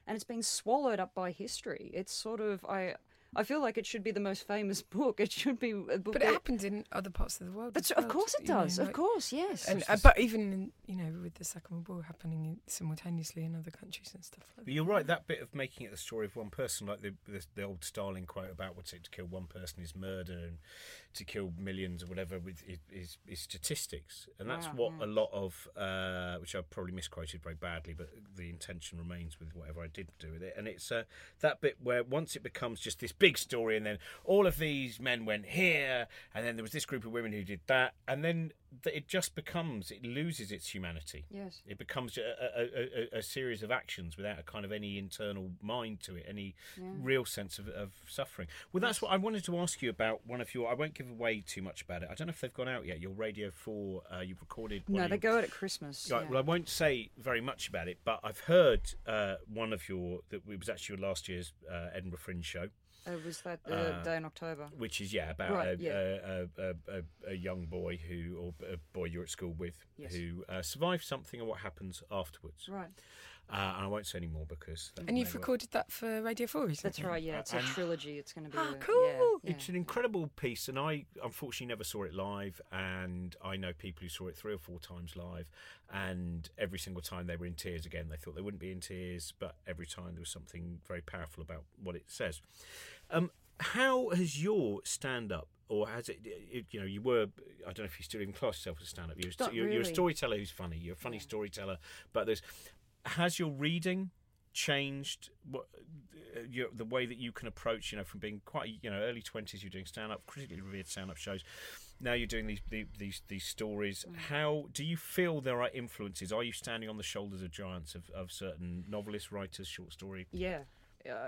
[SPEAKER 3] and it's been swallowed up by history. It's sort of I I feel like it should be the most famous book. It should be a book.
[SPEAKER 2] But it happens in other parts of the world.
[SPEAKER 3] That's,
[SPEAKER 2] well,
[SPEAKER 3] of course it does. Know, like, of course, yes.
[SPEAKER 2] And uh, but even you know with the Second World War happening simultaneously in other countries and stuff like
[SPEAKER 1] that. You're right. That bit of making it the story of one person, like the the, the old Stalin quote about what's it to kill one person is murder, and to kill millions or whatever with is, is statistics, and that's what yeah. a lot of uh, which I probably misquoted very badly, but the intention remains with whatever I did do with it, and it's uh, that bit where once it becomes just this big story, and then all of these men went here, and then there was this group of women who did that, and then it just becomes it loses its humanity.
[SPEAKER 3] Yes,
[SPEAKER 1] it becomes a, a, a, a series of actions without a kind of any internal mind to it, any yeah. real sense of, of suffering. Well, that's yes. what I wanted to ask you about. One of your, I won't give away too much about it. I don't know if they've gone out yet. Your Radio Four, uh, you've recorded.
[SPEAKER 3] No, they go out at Christmas.
[SPEAKER 1] Right. Yeah. Well, I won't say very much about it, but I've heard uh, one of your that it was actually your last year's uh, Edinburgh Fringe show.
[SPEAKER 3] Uh, was that the uh, day in October?
[SPEAKER 1] Which is yeah about right, a, yeah. A, a, a, a, young boy who or a boy you're at school with yes. who uh, survived something and what happens afterwards.
[SPEAKER 3] Right.
[SPEAKER 1] Uh, and I won't say any more because.
[SPEAKER 2] And you've recorded that for Radio Four, isn't
[SPEAKER 3] That's
[SPEAKER 2] it?
[SPEAKER 3] right. Yeah, it's a trilogy. It's going to be.
[SPEAKER 2] Ah, cool!
[SPEAKER 3] Yeah,
[SPEAKER 1] it's an incredible piece, and I unfortunately never saw it live. And I know people who saw it three or four times live, and every single time they were in tears again. They thought they wouldn't be in tears, but every time there was something very powerful about what it says. Um, how has your stand up or has it, it, you know you were i don't know if you still even class yourself as a stand up you're,
[SPEAKER 3] you're,
[SPEAKER 1] really. you're, a storyteller who's funny. You're a funny yeah. storyteller. But there's has your reading changed what uh, your, the way that you can approach you know from being quite you know early 20s you're doing stand up critically revered stand up shows. Now you're doing these these these stories. Mm. how do you feel there are influences? Are you standing on the shoulders of giants of, of certain novelists writers short story
[SPEAKER 3] yeah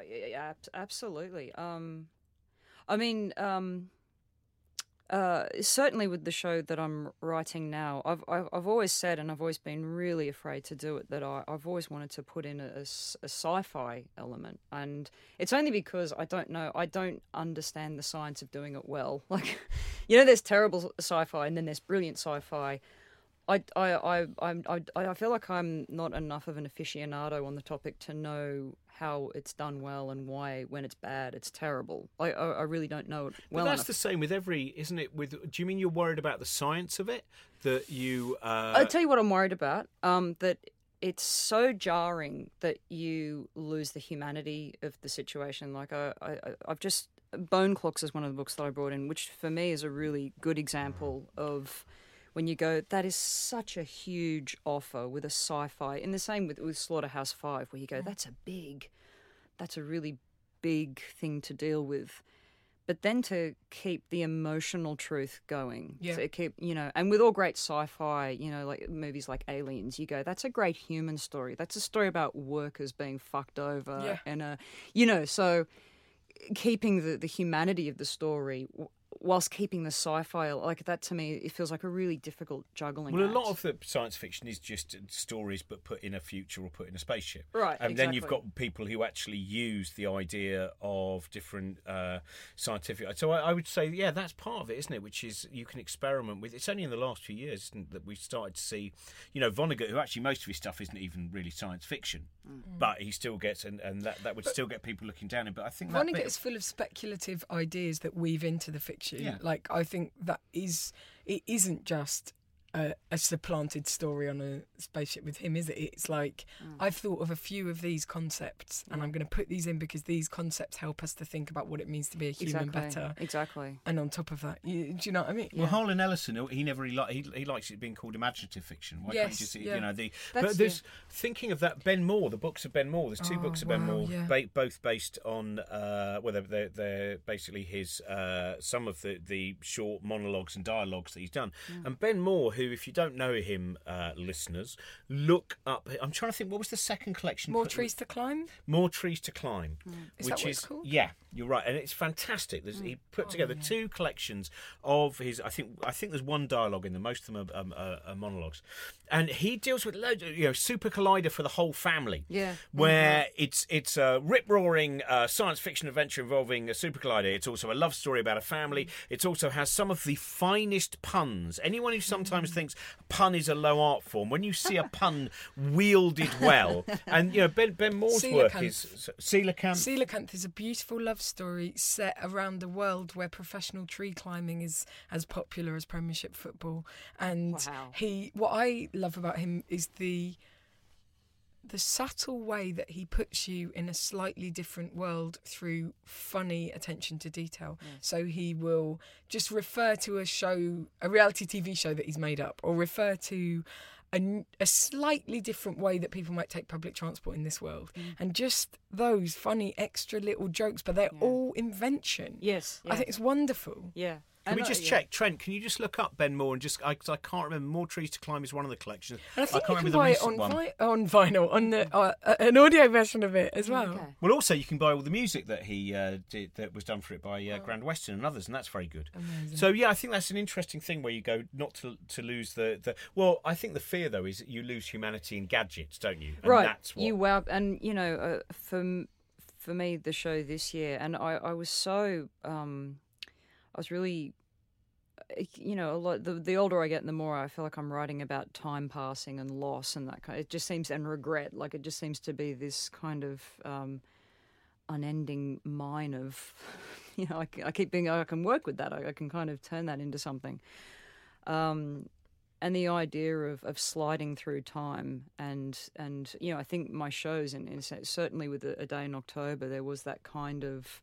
[SPEAKER 3] yeah, absolutely. Um, I mean, um, uh, certainly with the show that I'm writing now, I've, I've, I've always said, and I've always been really afraid to do it, that I, have always wanted to put in a, a, a, sci-fi element, and it's only because I don't know, I don't understand the science of doing it well. Like, you know, there's terrible sci-fi, and then there's brilliant sci-fi. I, I, I, I, I feel like I'm not enough of an aficionado on the topic to know how it's done well and why when it's bad it's terrible. I I, I really don't know it well.
[SPEAKER 1] But that's
[SPEAKER 3] enough.
[SPEAKER 1] the same with every, isn't it? With do you mean you're worried about the science of it that you? Uh...
[SPEAKER 3] I'll tell you what I'm worried about. Um, that it's so jarring that you lose the humanity of the situation. Like I, I I've just Bone Clocks is one of the books that I brought in, which for me is a really good example of when you go, that is such a huge offer with a sci-fi. In the same with, with Slaughterhouse Five, where you go, that's a big, that's a really big thing to deal with. But then to keep the emotional truth going,
[SPEAKER 2] Yeah.
[SPEAKER 3] to keep you know, and with all great sci-fi, you know, like movies like Aliens, you go, that's a great human story. That's a story about workers being fucked over,
[SPEAKER 2] Yeah.
[SPEAKER 3] and uh, you know, so keeping the, the humanity of the story whilst keeping the sci-fi like that to me it feels like a really difficult juggling
[SPEAKER 1] Well, a lot of the science fiction is just stories, but put in a future or put in a spaceship.
[SPEAKER 3] Right,
[SPEAKER 1] And then you've got people who actually use the idea of different uh, scientific. So I, I would say, yeah, that's part of it, isn't it? Which is you can experiment with. It's only in the last few years that we've started to see, you know, Vonnegut, who actually most of his stuff isn't even really science fiction,
[SPEAKER 3] Mm.
[SPEAKER 1] but he still gets, and, and that, that would still get people looking down him. But I think that
[SPEAKER 2] Vonnegut
[SPEAKER 1] bit
[SPEAKER 2] is full of speculative ideas that weave into the fiction.
[SPEAKER 1] Yeah.
[SPEAKER 2] Like I think that is it isn't just a, a supplanted story on a spaceship with him, is it? It's like
[SPEAKER 3] Mm.
[SPEAKER 2] I've thought of a few of these concepts, and I'm going to put these in because these concepts help us to think about what it means to be a human
[SPEAKER 3] exactly
[SPEAKER 2] better.
[SPEAKER 3] exactly
[SPEAKER 2] And on top of that, you, do you know what I mean?
[SPEAKER 1] Well, Harlan Ellison, he never really li- he, he likes it being called imaginative fiction. Why can't you
[SPEAKER 2] Yes,
[SPEAKER 1] just,
[SPEAKER 2] yeah.
[SPEAKER 1] you know, the
[SPEAKER 3] That's-
[SPEAKER 1] but there's thinking of that Ben Moor, the books of Ben Moor. There's two
[SPEAKER 2] Oh,
[SPEAKER 1] books of Ben Moor,
[SPEAKER 2] yeah.
[SPEAKER 1] ba- both based on uh, well, they're, they're, they're basically his uh, some of the the short monologues and dialogues that he's done.
[SPEAKER 2] Mm.
[SPEAKER 1] And Ben Moor, who, if you don't know him, uh, listeners, look up. I'm trying to think. What was the second collection?
[SPEAKER 2] More trees to climb.
[SPEAKER 1] more trees to climb,
[SPEAKER 2] Is that
[SPEAKER 1] which
[SPEAKER 2] what
[SPEAKER 1] is
[SPEAKER 2] it's called?
[SPEAKER 1] yeah, you're right, and it's fantastic. There's, he put together two collections of his. I think I think there's one dialogue in them. Most of them are, um, are, are monologues, and he deals with loads. Of, you know, Super Collider for the whole family.
[SPEAKER 3] Yeah.
[SPEAKER 1] where it's it's a rip roaring uh, science fiction adventure involving a super collider. It's also a love story about a family. It also has some of the finest puns. Anyone who sometimes thinks pun is a low art form, when you see a pun wielded well, and you know Ben Ben Moor's work
[SPEAKER 2] Coelacanth.
[SPEAKER 1] is coelacanth.
[SPEAKER 2] Coelacanth is a beautiful love story set around a world where professional tree climbing is as popular as Premiership football. And
[SPEAKER 3] Wow.
[SPEAKER 2] he, what I love about him is the the subtle way that he puts you in a slightly different world through funny attention to detail. So he will just refer to a show, a reality TV show that he's made up, or refer to a, a slightly different way that people might take public transport in this world. Mm. And just those funny extra little jokes, but they're all invention.
[SPEAKER 3] yes
[SPEAKER 2] I think it's wonderful.
[SPEAKER 3] yeah
[SPEAKER 1] Can we just check, Trent? Can you just look up Ben Moor and just because I, can't remember. More trees to climb is one of the collections.
[SPEAKER 2] And I think
[SPEAKER 1] can't
[SPEAKER 2] you can buy it on, vi- on vinyl, on the uh, uh, an audio version of it as well.
[SPEAKER 3] Okay.
[SPEAKER 1] Well, also you can buy all the music that he uh, did that was done for it by
[SPEAKER 2] Oh.
[SPEAKER 1] uh, Grand Western and others, and that's very good. So yeah, I think that's an interesting thing where you go not to to lose the, the well. I think the fear though is that you lose humanity in gadgets, don't you? And
[SPEAKER 3] right
[SPEAKER 1] That's what,
[SPEAKER 3] you wow and you know uh, for for me the show this year and i i was so um i was really you know lot the, the older i get the more i feel like i'm writing about time passing and loss and that kind it just seems and regret like it just seems to be this kind of um unending mine of you know I keep being i can work with that I, I can kind of turn that into something. Um and the idea of, of sliding through time and and you know I think my shows and, and cer- certainly with a, a day in October there was that kind of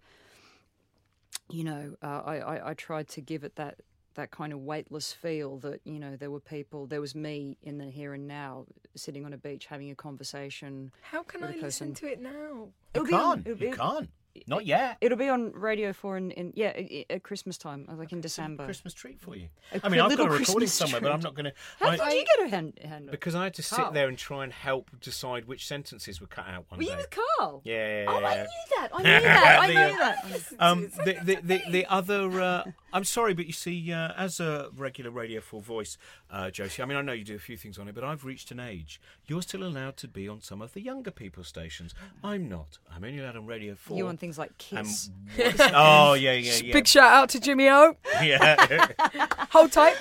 [SPEAKER 3] you know uh, I, I I tried to give it that that kind of weightless feel that you know there were people there was me in the here and now sitting on a beach having a conversation
[SPEAKER 2] How can
[SPEAKER 3] With
[SPEAKER 2] I
[SPEAKER 3] a
[SPEAKER 2] listen to it now?
[SPEAKER 1] you
[SPEAKER 3] It'll be on-
[SPEAKER 1] can't.
[SPEAKER 3] it'll
[SPEAKER 1] You
[SPEAKER 3] be-
[SPEAKER 1] can't. Not yet.
[SPEAKER 3] it'll be on Radio 4 in, in yeah i- i- at Christmas time like in December
[SPEAKER 1] Christmas treat for you.
[SPEAKER 3] A
[SPEAKER 1] I mean, I've got a recording
[SPEAKER 3] Christmas
[SPEAKER 1] somewhere, but I'm not going to.
[SPEAKER 3] how did you get a hand, hand
[SPEAKER 1] Because I had to sit there and try and help decide which sentences were cut out one
[SPEAKER 3] were
[SPEAKER 1] day.
[SPEAKER 3] you with Carl
[SPEAKER 1] Yeah, yeah,
[SPEAKER 3] oh I knew that I knew that I
[SPEAKER 1] The, uh,
[SPEAKER 3] that
[SPEAKER 1] Um, the, the, the, the other, uh, I'm sorry, but you see, uh, as a regular Radio 4 voice, uh, Josie, I mean, I know you do a few things on it, but I've reached an age. You're still allowed to be on some of the younger people's stations. I'm not. I'm only allowed on Radio 4.
[SPEAKER 3] You on things like Kiss.
[SPEAKER 1] oh, yeah, yeah, yeah.
[SPEAKER 2] Big shout out to Jimmy O.
[SPEAKER 1] yeah.
[SPEAKER 2] Hold tight.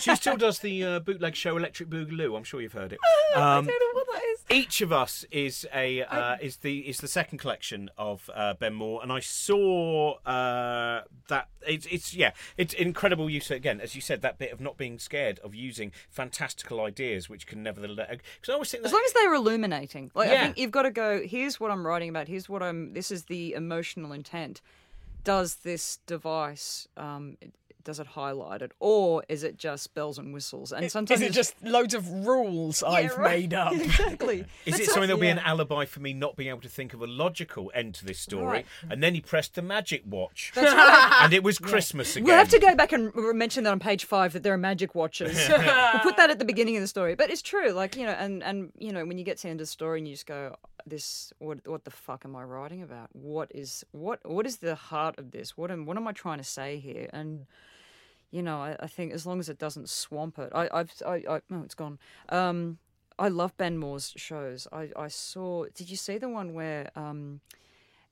[SPEAKER 1] she still does the uh, bootleg show Electric Boogaloo. I'm sure you've heard it.
[SPEAKER 2] I
[SPEAKER 1] Um,
[SPEAKER 2] don't know what that is.
[SPEAKER 1] each of us is a uh, is the is the second collection of uh, Ben Moor, and I saw uh, that it's it's yeah it's incredible use again as you said that bit of not being scared of using fantastical ideas which can nevertheless because I always think that
[SPEAKER 3] As long as they're illuminating. Like I think you've got to go, here's what I'm writing about, here's what I'm this is the emotional intent. Does this device um does it highlight it? Or is it just bells and whistles? And sometimes
[SPEAKER 2] Is it
[SPEAKER 3] it's-
[SPEAKER 2] just loads of rules
[SPEAKER 3] Yeah,
[SPEAKER 2] I've
[SPEAKER 3] right.
[SPEAKER 2] made up?
[SPEAKER 3] exactly.
[SPEAKER 1] Is
[SPEAKER 3] That's
[SPEAKER 1] it something
[SPEAKER 3] what-
[SPEAKER 1] there'll be an alibi for me not being able to think of a logical end to this story?
[SPEAKER 3] Right.
[SPEAKER 1] And then he pressed the magic watch,
[SPEAKER 3] That's right.
[SPEAKER 1] and it was Christmas again.
[SPEAKER 3] We'll have to go back and mention that on page five that there are magic watches. we'll put that at the beginning of the story. But it's true, like you know, and and you know, when you get to the end of the story and you just go, "This, what, what the fuck am I writing about? What is what what is the heart of this? What am what am I trying to say here?" And you know, I, I think as long as it doesn't swamp it, I, I've I, I oh, it's gone. Um, I love Ben Moor's shows. I, I saw. Did you see the one where um,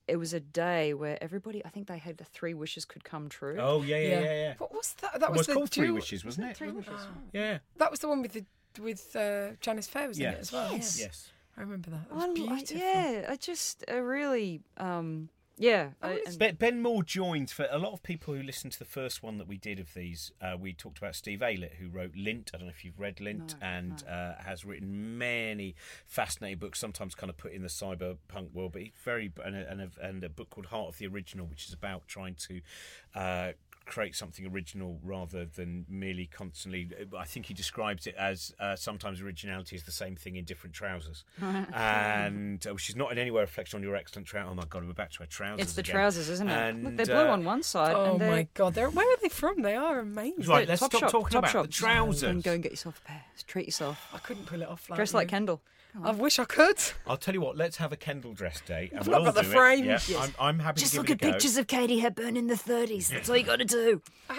[SPEAKER 3] it was a day where everybody? I think they had the three wishes could come true.
[SPEAKER 1] Oh yeah, yeah, yeah, yeah.
[SPEAKER 2] What was that?
[SPEAKER 1] It
[SPEAKER 2] That was,
[SPEAKER 1] was
[SPEAKER 2] the
[SPEAKER 1] called Three
[SPEAKER 2] dual-
[SPEAKER 1] Wishes, wasn't it?
[SPEAKER 3] Three wishes.
[SPEAKER 1] Yeah.
[SPEAKER 2] That was the one with the with uh, Janice Fair was in
[SPEAKER 1] Yeah.
[SPEAKER 2] it as well.
[SPEAKER 3] Yes.
[SPEAKER 1] Yes.
[SPEAKER 2] I remember that. That
[SPEAKER 3] I
[SPEAKER 2] was
[SPEAKER 3] li-
[SPEAKER 2] beautiful.
[SPEAKER 3] yeah, I just I really um yeah. I, and-
[SPEAKER 1] Ben, Moor joined for a lot of people who listened to the first one that we did of these. Uh, we talked about Steve Aylett, who wrote Lint. I don't know if you've read Lint,
[SPEAKER 3] No,
[SPEAKER 1] and Uh, has written many fascinating books. Sometimes kind of put in the cyberpunk world, but he's very and a, and a, and a book called Heart of the Original, which is about trying to. Uh, create something original rather than merely constantly i think he describes it as uh, sometimes originality is the same thing in different trousers and uh, which is not in any way a reflection on your excellent trousers oh my god we're back to our trousers
[SPEAKER 3] it's the
[SPEAKER 1] again.
[SPEAKER 3] trousers, isn't it?
[SPEAKER 1] And,
[SPEAKER 3] Look, they're blue
[SPEAKER 1] uh,
[SPEAKER 3] on one side.
[SPEAKER 2] Oh
[SPEAKER 3] and
[SPEAKER 2] my god, they're, where are they from? They are amazing.
[SPEAKER 1] Right,
[SPEAKER 3] they're
[SPEAKER 1] let's
[SPEAKER 3] top
[SPEAKER 1] stop
[SPEAKER 3] shop,
[SPEAKER 1] talking
[SPEAKER 3] top
[SPEAKER 1] about
[SPEAKER 3] shop.
[SPEAKER 1] the trousers.
[SPEAKER 3] And go and get yourself a pair. Treat yourself.
[SPEAKER 2] I couldn't pull it off. Like
[SPEAKER 3] Dress like. Kendall.
[SPEAKER 2] I wish I could.
[SPEAKER 1] I'll tell you what. Let's have a Kendall dress day, and
[SPEAKER 2] I've
[SPEAKER 1] we'll
[SPEAKER 2] got the
[SPEAKER 1] do
[SPEAKER 2] frame.
[SPEAKER 1] Yeah,
[SPEAKER 2] Yes.
[SPEAKER 1] I'm, I'm happy
[SPEAKER 3] Just
[SPEAKER 1] to
[SPEAKER 3] look
[SPEAKER 1] give
[SPEAKER 3] at
[SPEAKER 1] it a go.
[SPEAKER 3] pictures of Katie Hepburn in the 30s. That's all you got to do.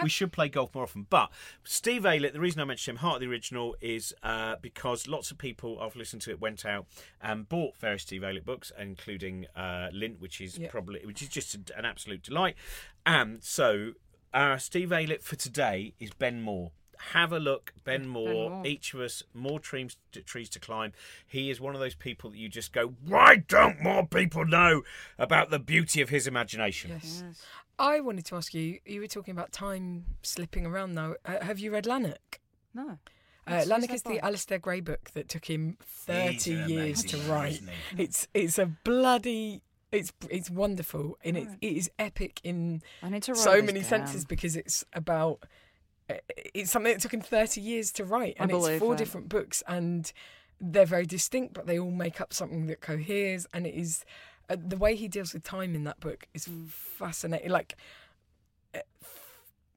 [SPEAKER 1] We should play golf more often. But Steve Aylett, the reason I mentioned him, Heart of the Original, is uh, because lots of people I've listened to it went out and bought various Steve Aylett books, including uh, Lint, which is
[SPEAKER 2] Yeah.
[SPEAKER 1] probably which is just a, an absolute delight. And so, uh, Steve Aylett for today is Ben Moor. Have a look, Ben Moor.
[SPEAKER 3] Moor.
[SPEAKER 1] Each of us, more trees to, trees to climb. He is one of those people that you just go, why don't more people know about the beauty of his imagination?
[SPEAKER 2] Yes. I wanted to ask you. You were talking about time slipping around. Now, uh, have you read Lanark?
[SPEAKER 3] No.
[SPEAKER 2] Uh,
[SPEAKER 3] What's-
[SPEAKER 2] Lanark
[SPEAKER 3] that
[SPEAKER 2] is the
[SPEAKER 3] by?
[SPEAKER 2] Alasdair Gray book that took him thirty years to write. It's it's a bloody. It's it's wonderful and it's,
[SPEAKER 3] Right.
[SPEAKER 2] it is epic in
[SPEAKER 3] I need to write
[SPEAKER 2] so many
[SPEAKER 3] down.
[SPEAKER 2] senses because it's about uh, it's something that took him 30 years to write and it's four
[SPEAKER 3] that.
[SPEAKER 2] different books and they're very distinct but they all make up something that coheres and it is uh, the way he deals with time in that book is
[SPEAKER 3] Mm.
[SPEAKER 2] fascinating like uh,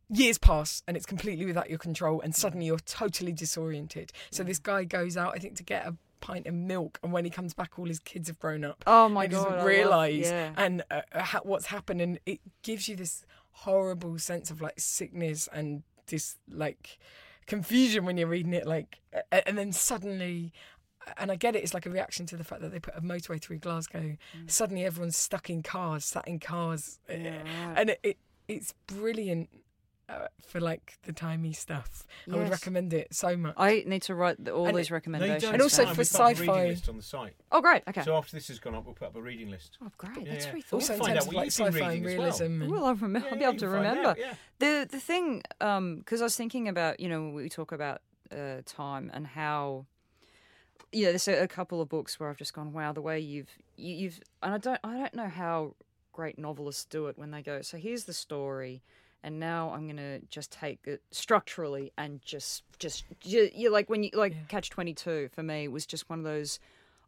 [SPEAKER 2] years pass and it's completely without your control and suddenly you're totally disoriented so this guy goes out i think to get a pint of milk and when he comes back all his kids have grown up
[SPEAKER 3] Oh my
[SPEAKER 2] and
[SPEAKER 3] god! I
[SPEAKER 2] doesn't realize
[SPEAKER 3] yeah.
[SPEAKER 2] and uh, uh, ha- what's happened and it gives you this horrible sense of like sickness and this like confusion when you're reading it like and then suddenly and I get it, it's like a reaction to the fact that they put a motorway through Glasgow. Suddenly everyone's stuck in cars, sat in cars.
[SPEAKER 3] Mm. Yeah.
[SPEAKER 2] And it, it it's brilliant uh, for like the timey stuff. I would recommend it so much.
[SPEAKER 3] I need to write the, all
[SPEAKER 2] And
[SPEAKER 3] these
[SPEAKER 2] it-
[SPEAKER 3] recommendations.
[SPEAKER 2] And also
[SPEAKER 3] down.
[SPEAKER 2] for
[SPEAKER 1] We've reading
[SPEAKER 2] sci-fi-
[SPEAKER 1] list on the site.
[SPEAKER 3] Oh, great. Okay.
[SPEAKER 1] So after this has gone up, we'll put up a reading list.
[SPEAKER 3] oh, great.
[SPEAKER 1] Yeah,
[SPEAKER 3] That's
[SPEAKER 1] yeah.
[SPEAKER 3] very
[SPEAKER 2] also
[SPEAKER 3] thoughtful.
[SPEAKER 2] in
[SPEAKER 1] find
[SPEAKER 2] terms
[SPEAKER 1] out
[SPEAKER 2] of
[SPEAKER 1] what
[SPEAKER 2] like
[SPEAKER 1] you've been
[SPEAKER 2] sci-fi and
[SPEAKER 1] reading well.
[SPEAKER 2] realism. and-
[SPEAKER 3] Well, I'll, remember,
[SPEAKER 1] Yeah,
[SPEAKER 3] I'll be
[SPEAKER 1] you
[SPEAKER 3] able to
[SPEAKER 1] can find out,
[SPEAKER 3] remember.
[SPEAKER 1] yeah.
[SPEAKER 3] The the thing, because I was thinking about, you know, when we talk about uh, time and how, you know, there's a, couple of books where I've just gone, wow, the way you've you, you've, and I don't I don't know how great novelists do it when they go, so here's the story. And now I'm gonna just take it structurally and just, just you, you like when you like
[SPEAKER 2] Yeah.
[SPEAKER 3] Catch Twenty Two for me was just one of those.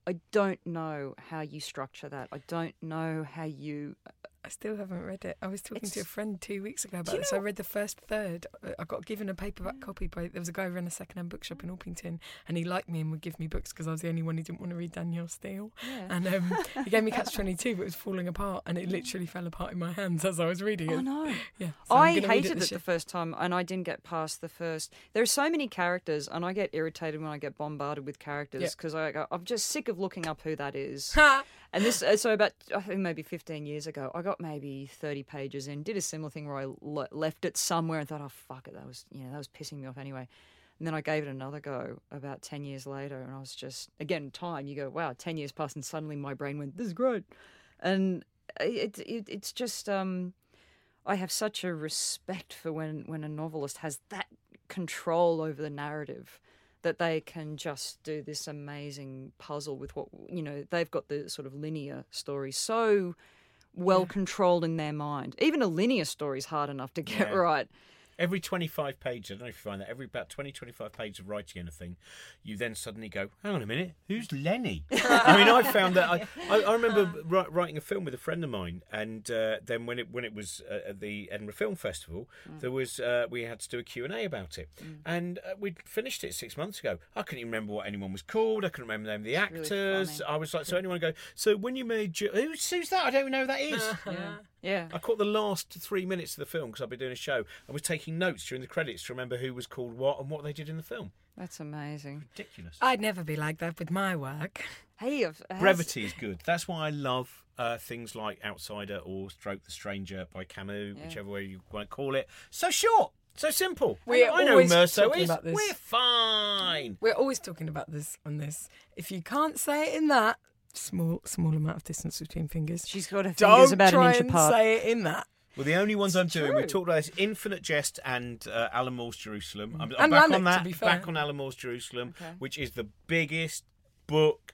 [SPEAKER 3] I don't know how you structure that. I don't know how you
[SPEAKER 2] I still haven't read it. I was talking to a friend two weeks ago about this. I read the first third. I- I got given a paperback copy by there was a guy who ran a second-hand bookshop in Orpington, and he liked me and would give me books because I was the only one who didn't want to read Danielle Steel.
[SPEAKER 3] Yeah.
[SPEAKER 2] And um, he gave me Catch Twenty Two, but it was falling apart, and it literally fell apart in my hands as I was reading it.
[SPEAKER 3] Oh no!
[SPEAKER 2] Yeah, so
[SPEAKER 3] I hated it,
[SPEAKER 2] this
[SPEAKER 3] the first time, and I didn't get past the first. There are so many characters, and I get irritated when I get bombarded with characters because I go, I'm just sick of looking up who that is. And this, uh, so about I think maybe 15 years ago, I got maybe 30 pages in, did a similar thing where I le- left it somewhere and thought, oh fuck it, that was you know that was pissing me off anyway. And then I gave it another go about 10 years later, and I was just again time. You go, wow, 10 years passed, and suddenly my brain went, this is great, and it, it it's just um, I have such a respect for when when a novelist has that control over the narrative that they can just do this amazing puzzle with what you know they've got the sort of linear story so well controlled in their mind. Even a linear story is hard enough to get
[SPEAKER 1] Yeah.
[SPEAKER 3] right
[SPEAKER 1] Every 25 pages, I don't know if you find that, every about 20, 25 pages of writing anything, you then suddenly go, hang on a minute, who's Lenny? I mean, I found that, I, I, I remember ri- writing a film with a friend of mine, and uh, then when it when it was uh, at the Edinburgh Film Festival, there was, uh, we had to do a Q&A about it. And uh, we'd finished it six months ago. I couldn't even remember what anyone was called, I couldn't remember the name of the
[SPEAKER 3] really
[SPEAKER 1] actors.
[SPEAKER 3] funny.
[SPEAKER 1] I was like, so anyone go, so when you made, who's, who's that? I don't even know who that is.
[SPEAKER 3] yeah yeah
[SPEAKER 1] I caught the last three minutes of the film because I've been doing a show and was taking notes during the credits to remember who was called what and what they did in the film.
[SPEAKER 3] that's amazing
[SPEAKER 1] Ridiculous.
[SPEAKER 2] I'd never be like that with my work.
[SPEAKER 3] hey I've- has-
[SPEAKER 1] Brevity is good. That's why I love uh, things like Outsider or Stroke the Stranger by Camus,
[SPEAKER 3] Yeah.
[SPEAKER 1] whichever way you want to call it. So short, so simple.
[SPEAKER 2] We're
[SPEAKER 1] I know
[SPEAKER 2] always
[SPEAKER 1] Meursault
[SPEAKER 2] talking
[SPEAKER 1] is.
[SPEAKER 2] about this.
[SPEAKER 1] We're fine.
[SPEAKER 2] We're always talking about this on this. If you can't say it in that small small amount of distance between fingers,
[SPEAKER 3] she's got her fingers
[SPEAKER 2] don't
[SPEAKER 3] about an
[SPEAKER 2] try
[SPEAKER 3] inch
[SPEAKER 2] and
[SPEAKER 3] apart
[SPEAKER 2] say it in that.
[SPEAKER 1] Well, the only ones I'm doing, we've talked about this Infinite Jest and uh, Alan Moore's Jerusalem. I'm, I'm
[SPEAKER 2] And
[SPEAKER 1] back
[SPEAKER 2] Lanark,
[SPEAKER 1] on that.
[SPEAKER 2] to be fair.
[SPEAKER 1] Back on Alan Moore's Jerusalem,
[SPEAKER 3] Okay.
[SPEAKER 1] which is the biggest book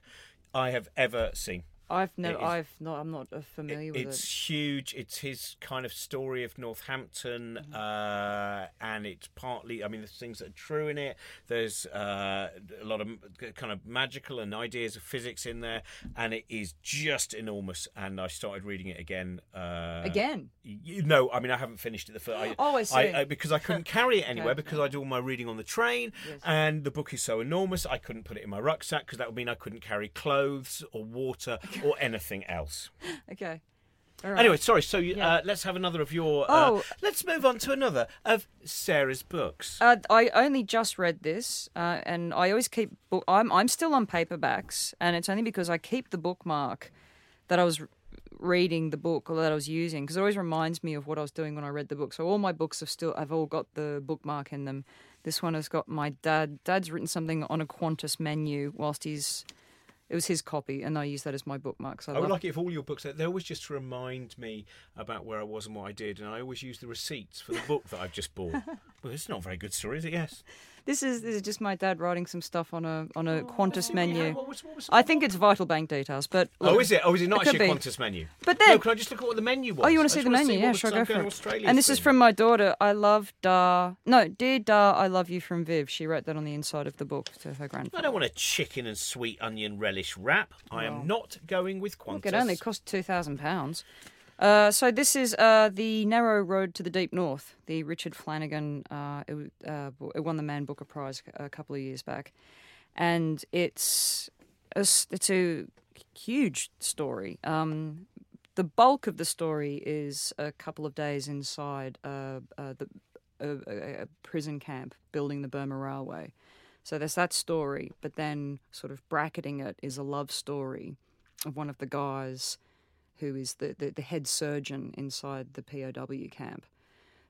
[SPEAKER 1] I have ever seen.
[SPEAKER 3] I've never
[SPEAKER 1] is-
[SPEAKER 3] I've not I'm not uh, familiar with
[SPEAKER 1] it's
[SPEAKER 3] it It's
[SPEAKER 1] huge. It's his kind of story of Northampton,
[SPEAKER 3] Mm-hmm.
[SPEAKER 1] uh, and it's partly. I mean, there's things that are true in it. There's uh, a lot of kind of magical and ideas of physics in there, and it is just enormous. And I started reading it again. Uh,
[SPEAKER 3] again
[SPEAKER 1] You, no, I mean I haven't finished it. The first, I,
[SPEAKER 3] Oh, I see.
[SPEAKER 1] I, because I couldn't carry it anywhere
[SPEAKER 3] Okay.
[SPEAKER 1] because I do all my reading on the train,
[SPEAKER 3] Yes.
[SPEAKER 1] and the book is so enormous I couldn't put it in my rucksack because that would mean I couldn't carry clothes or water or anything else.
[SPEAKER 3] okay right.
[SPEAKER 1] Anyway, sorry. So
[SPEAKER 3] Yeah.
[SPEAKER 1] uh, let's have another of your.
[SPEAKER 3] Oh.
[SPEAKER 1] Uh, let's move on to another of Sarah's books.
[SPEAKER 3] Uh, I only just read this, uh, and I always keep. Book- I'm I'm still on paperbacks, and it's only because I keep the bookmark that I was reading the book or that I was using because it always reminds me of what I was doing when I read the book. So all my books have still. I've all got the bookmark in them. This one has got my dad. Dad's written something on a Qantas menu whilst he's. It was his copy, and I use that as my bookmark. So I,
[SPEAKER 1] I would like it if all your books. They always just to remind me about where I was and what I did, and I always use the receipts for the book that I've just bought. well, it's not a very good story, is it? Yes.
[SPEAKER 3] This is this is just my dad writing some stuff on a on a
[SPEAKER 1] Oh,
[SPEAKER 3] Qantas menu.
[SPEAKER 1] What was- what was-
[SPEAKER 3] I think it's vital bank details, but
[SPEAKER 1] Oh, is it? Oh, is it not
[SPEAKER 3] it
[SPEAKER 1] actually a. Qantas menu?
[SPEAKER 3] But
[SPEAKER 1] no,
[SPEAKER 3] then-
[SPEAKER 1] can I just look at what the menu was?
[SPEAKER 3] Oh, you want to see the menu?
[SPEAKER 1] what
[SPEAKER 3] Yeah, sure, go for it. And this is from my daughter. I love Dar. No, dear Dar, I love you from Viv. She wrote that on the inside of the book to her grandfather.
[SPEAKER 1] I don't want a chicken and sweet onion relish wrap. I am not going with Qantas.
[SPEAKER 3] Look, it only cost two thousand pounds. Uh, so this is uh, the Narrow Road to the Deep North. The Richard Flanagan. Uh, it, uh, it won the Man Booker Prize a couple of years back, and it's a, it's a huge story. Um, the bulk of the story is a couple of days inside uh, the a, a prison camp building the Burma Railway. So there's that story, but then sort of bracketing it is a love story of one of the guys who is the, the, the head surgeon inside the POW camp.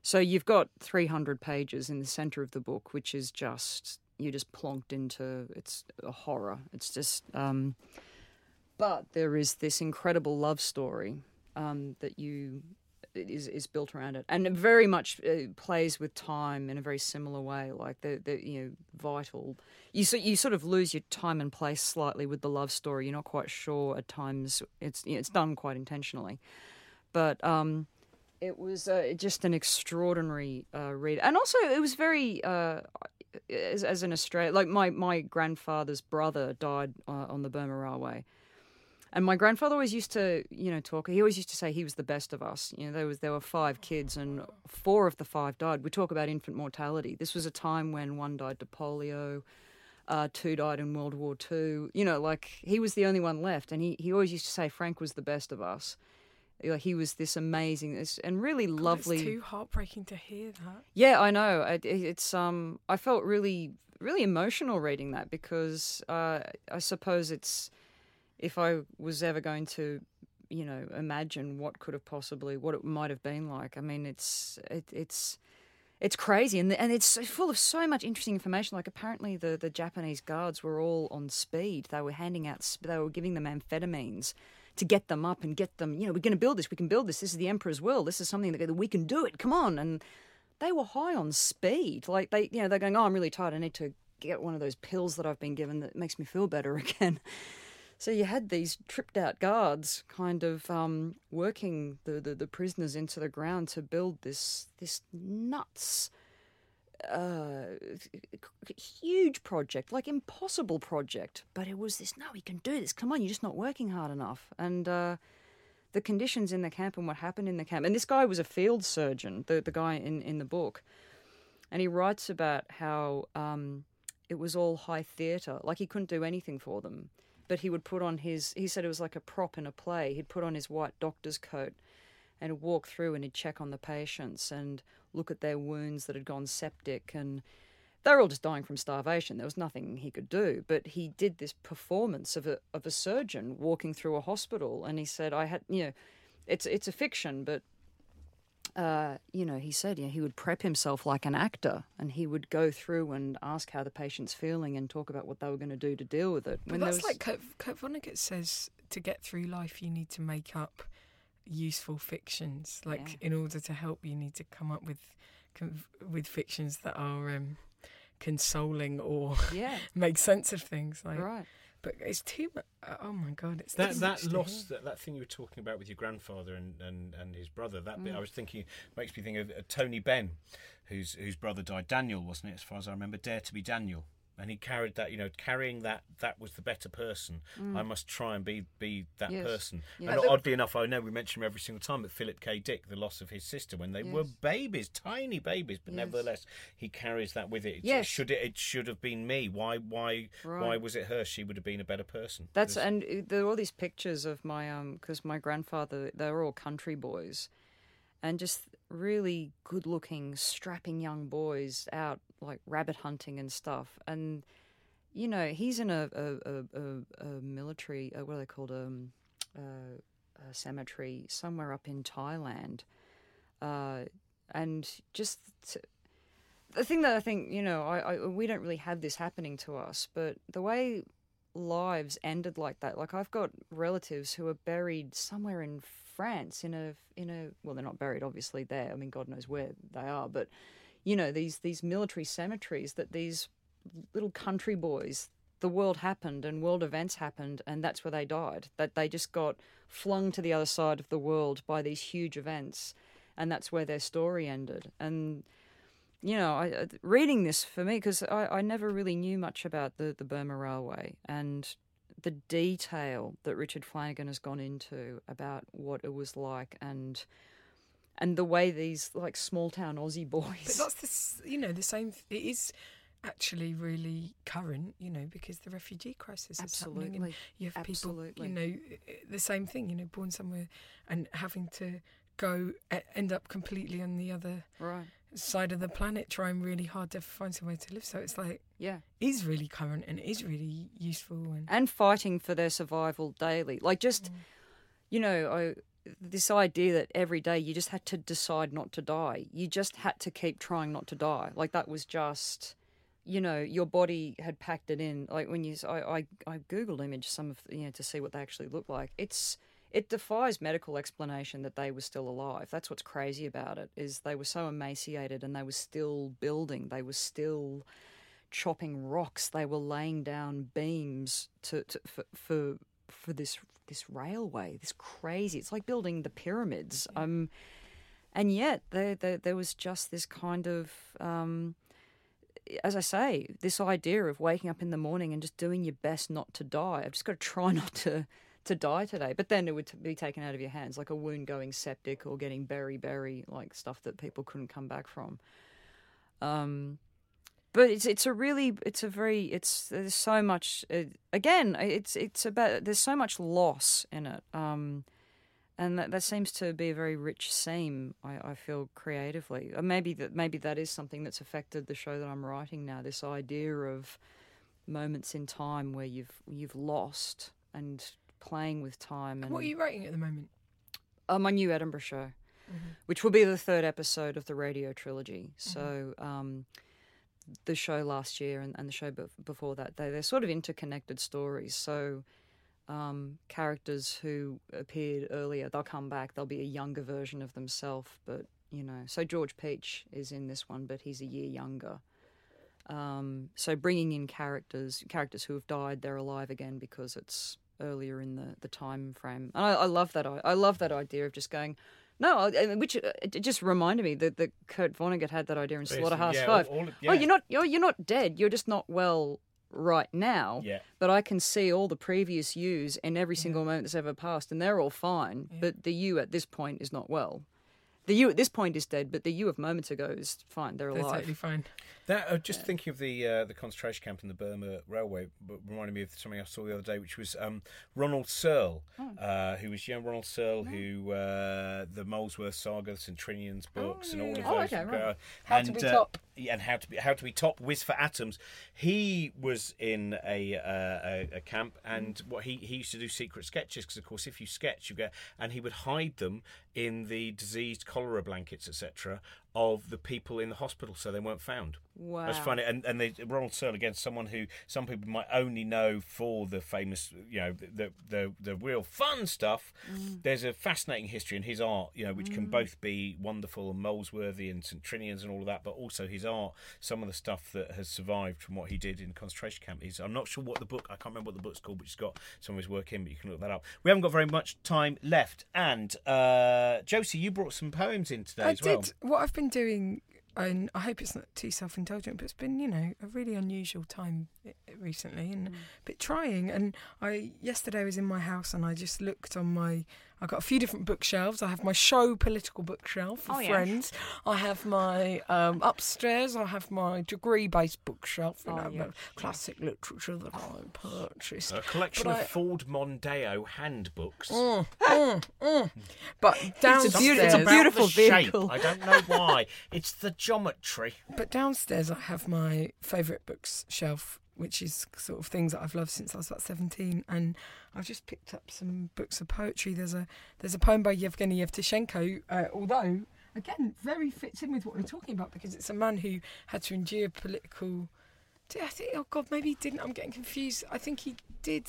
[SPEAKER 3] So you've got 300 pages in the center of the book, which is just, you just plonked into, it's a horror. It's just, um, but there is this incredible love story um, that you is is built around it, and it very much uh, plays with time in a very similar way. Like the the you know vital, you so you sort of lose your time and place slightly with the love story. You're not quite sure at times. It's you know, it's done quite intentionally, but um, it was uh, just an extraordinary uh, read, and also it was very. Uh, as, as an Australian, like my, my grandfather's brother died uh, on the Burma Railway, and my grandfather always used to, you know, talk. He always used to say he was the best of us. You know, there was there were five kids, and four of the five died. We talk about infant mortality. This was a time when one died to polio, uh, two died in World War Two. You know, like he was the only one left, and he, he always used to say Frank was the best of us. Like he was this amazing, this and really lovely.
[SPEAKER 2] It's too heartbreaking to hear that.
[SPEAKER 3] Yeah, I know. It- it's um, I felt really, really emotional reading that because uh, I suppose it's if I was ever going to, you know, imagine what could have possibly what it might have been like. I mean, it's it, it's it's crazy and and it's full of so much interesting information. Like apparently the the Japanese guards were all on speed. They were handing out they were giving them amphetamines to get them up and get them. You know, we're going to build this. We can build this. This is the emperor's will. This is something that we can do it. Come on and. They were high on speed. Like they, you know, they're going, "Oh, I'm really tired. I need to get one of those pills that I've been given that makes me feel better again." So you had these tripped out guards kind of um, working the, the, the, prisoners into the ground to build this this nuts, uh, huge project, like impossible project. But it was this, no, we can do this. Come on, you're just not working hard enough. And uh, the conditions in the camp and what happened in the camp. And this guy was a field surgeon, the, the guy in, in the book. And he writes about how um, it was all high theatre, like he couldn't do anything for them but he would put on his he said it was like a prop in a play. He'd put on his white doctor's coat and walk through and he'd check on the patients and look at their wounds that had gone septic. And they were all just dying from starvation. There was nothing he could do. But he did this performance of a of a surgeon walking through a hospital and he said i had you know it's it's a fiction but uh, you know, he said, you know, he would prep himself like an actor, and he would go through and ask how the patient's feeling and talk about what they were going to do to deal with it.
[SPEAKER 2] But that's was... like Kurt, Kurt Vonnegut says: to get through life, you need to make up useful fictions. Like, yeah. in order to help, you need to come up with with fictions that are um, consoling or
[SPEAKER 3] yeah.
[SPEAKER 2] make sense of things. Like,
[SPEAKER 3] right.
[SPEAKER 2] But it's too much. Oh my god! It's
[SPEAKER 1] that that loss, that, that thing you were talking about with your grandfather and, and, and his brother. That mm. bit I was thinking makes me think of uh, Tony Benn, whose whose brother died. Daniel wasn't it? As far as I remember, Dare to be Daniel and he carried that you know carrying that that was the better person mm. i must try and be be that yes. person and oddly enough i know we mention him every single time but philip k dick the loss of his sister when they yes. were babies tiny babies but nevertheless he carries that with it
[SPEAKER 3] yes.
[SPEAKER 1] should it it should have been me why why right. why was it her she would have been a better person
[SPEAKER 3] that's and uh, there are all these pictures of my um because my grandfather they were all country boys and just really good looking, strapping young boys out like rabbit hunting and stuff. And, you know, he's in a, a, a, a military, uh, what are they called? Um, uh, a cemetery somewhere up in Thailand. Uh, and just to, the thing that I think, you know, I, I, we don't really have this happening to us, but the way lives ended like that, like I've got relatives who are buried somewhere in France in a in a well they're not buried obviously there. I mean God knows where they are but you know these these military cemeteries that these little country boys the world happened and world events happened and that's where they died that they just got flung to the other side of the world by these huge events and that's where their story ended. And you know I, reading this for me because I, I never really knew much about the, the burma railway and the detail that Richard Flanagan has gone into about what it was like and and the way these like small town Aussie boys.
[SPEAKER 2] But that's this, you know, the same. It is actually really current, you know, because the refugee crisis
[SPEAKER 3] Absolutely.
[SPEAKER 2] is happening, and you have
[SPEAKER 3] Absolutely.
[SPEAKER 2] people, you know, the same thing, you know, born somewhere and having to go end up completely on the other
[SPEAKER 3] right
[SPEAKER 2] side of the planet trying really hard to find somewhere to live. So it's like,
[SPEAKER 3] yeah,
[SPEAKER 2] is really current and is really useful and
[SPEAKER 3] and fighting for their survival daily. Like just, mm. you know, I, this idea that every day you just had to decide not to die. You just had to keep trying not to die. Like that was just. You know, your body had packed it in. Like when you, I, I, I googled image some of, you know, to see what they actually look like. It's, it defies medical explanation that they were still alive. That's what's crazy about it is they were so emaciated and they were still building. They were still chopping rocks. They were laying down beams to, to for, for for this this railway. This crazy. It's like building the pyramids. Um, and yet there, there there was just this kind of um, as I say, this idea of waking up in the morning and just doing your best not to die. I've just got to try not to to die today. But then it would be taken out of your hands, like a wound going septic or getting beriberi, like stuff that people couldn't come back from. Um, but it's it's a really it's a very it's there's so much uh, again it's it's about there's so much loss in it. Um, and that, that seems to be a very rich seam. I, I feel creatively, or maybe that maybe that is something that's affected the show that I'm writing now. This idea of moments in time where you've you've lost and playing with time. And
[SPEAKER 2] What are you writing at the moment?
[SPEAKER 3] uh, my new Edinburgh show, which will be the third episode of the radio trilogy. So um, the show last year and, and the show bef- before that, they, they're sort of interconnected stories. So um, characters who appeared earlier, they'll come back. They'll be a younger version of themselves, but you know. So George Peach is in this one, but he's a year younger. Um, so bringing in characters, characters who have died, they're alive again because it's earlier in the, the time frame. And I, I love that. I, I love that idea of just going. No, which uh, it just reminded me that, that Kurt Vonnegut had that idea in Slaughterhouse
[SPEAKER 1] yeah,
[SPEAKER 3] Five.
[SPEAKER 1] all- all-
[SPEAKER 3] Oh, you're not you're, you're not dead. You're just not well right now.
[SPEAKER 1] Yeah.
[SPEAKER 3] But I can see all the previous yous in every single moment that's ever passed, and they're all fine. But the you at this point is not well. The you at this point is dead, but the you of moments ago is fine. They're
[SPEAKER 2] They're
[SPEAKER 3] alive.
[SPEAKER 2] totally fine.
[SPEAKER 1] That uh, just thinking of the uh, the concentration camp in the Burma Railway, but reminded me of something I saw the other day, which was um, Ronald Searle, uh, who was young Ronald Searle, who uh, the Molesworth saga, the St Trinians books, and all of
[SPEAKER 3] yeah. Oh, okay, right.
[SPEAKER 1] uh,
[SPEAKER 2] How
[SPEAKER 1] and,
[SPEAKER 2] to Be
[SPEAKER 1] uh,
[SPEAKER 2] Top.
[SPEAKER 1] and how to be how to be top whiz for atoms. He was in a uh, a, a camp, and what he he used to do secret sketches because of course if you sketch you get, and he would hide them in the diseased cholera blankets etc. of the people in the hospital so they weren't found.
[SPEAKER 3] Wow.
[SPEAKER 1] That's funny, and and they, Ronald Searle again, someone who some people might only know for the famous, you know, the the the real fun stuff.
[SPEAKER 3] Mm.
[SPEAKER 1] There's a fascinating history in his art, you know, which can both be wonderful and Molesworthy and St Trinians and all of that, but also his art, some of the stuff that has survived from what he did in concentration camp. Is I'm not sure what the book, I can't remember what the book's called, but it's got some of his work in, but you can look that up. We haven't got very much time left, and uh, Josie, you brought some poems in today
[SPEAKER 2] I
[SPEAKER 1] as well.
[SPEAKER 2] what I've been doing, and I hope it's not too self-indulgent, but it's been you know a really unusual time eh, eh, recently and mm. a bit trying. And I yesterday I was in my house and I just looked on my. I got a few different bookshelves. I have my show political bookshelf for
[SPEAKER 3] Oh, yeah.
[SPEAKER 2] friends. I have my um, upstairs. I have my degree-based bookshelf. You
[SPEAKER 3] Oh,
[SPEAKER 2] know,
[SPEAKER 3] yeah.
[SPEAKER 2] the classic literature that I purchased.
[SPEAKER 1] A collection
[SPEAKER 2] But
[SPEAKER 1] of
[SPEAKER 2] I-
[SPEAKER 1] Ford Mondeo handbooks.
[SPEAKER 2] Mm, mm, mm. But downstairs,
[SPEAKER 3] beaut- it's a
[SPEAKER 1] About
[SPEAKER 3] beautiful
[SPEAKER 1] the shape.
[SPEAKER 3] vehicle.
[SPEAKER 1] I don't know why. it's the geometry.
[SPEAKER 2] But downstairs, I have my favourite books shelf, which is sort of things that I've loved since I was about seventeen, and I've just picked up some books of poetry. There's a there's a poem by Yevgeny Yevtushenko, uh, although again very fits in with what we're talking about because it's a man who had to endure political. I think, oh God, maybe he didn't. I'm getting confused. I think he did.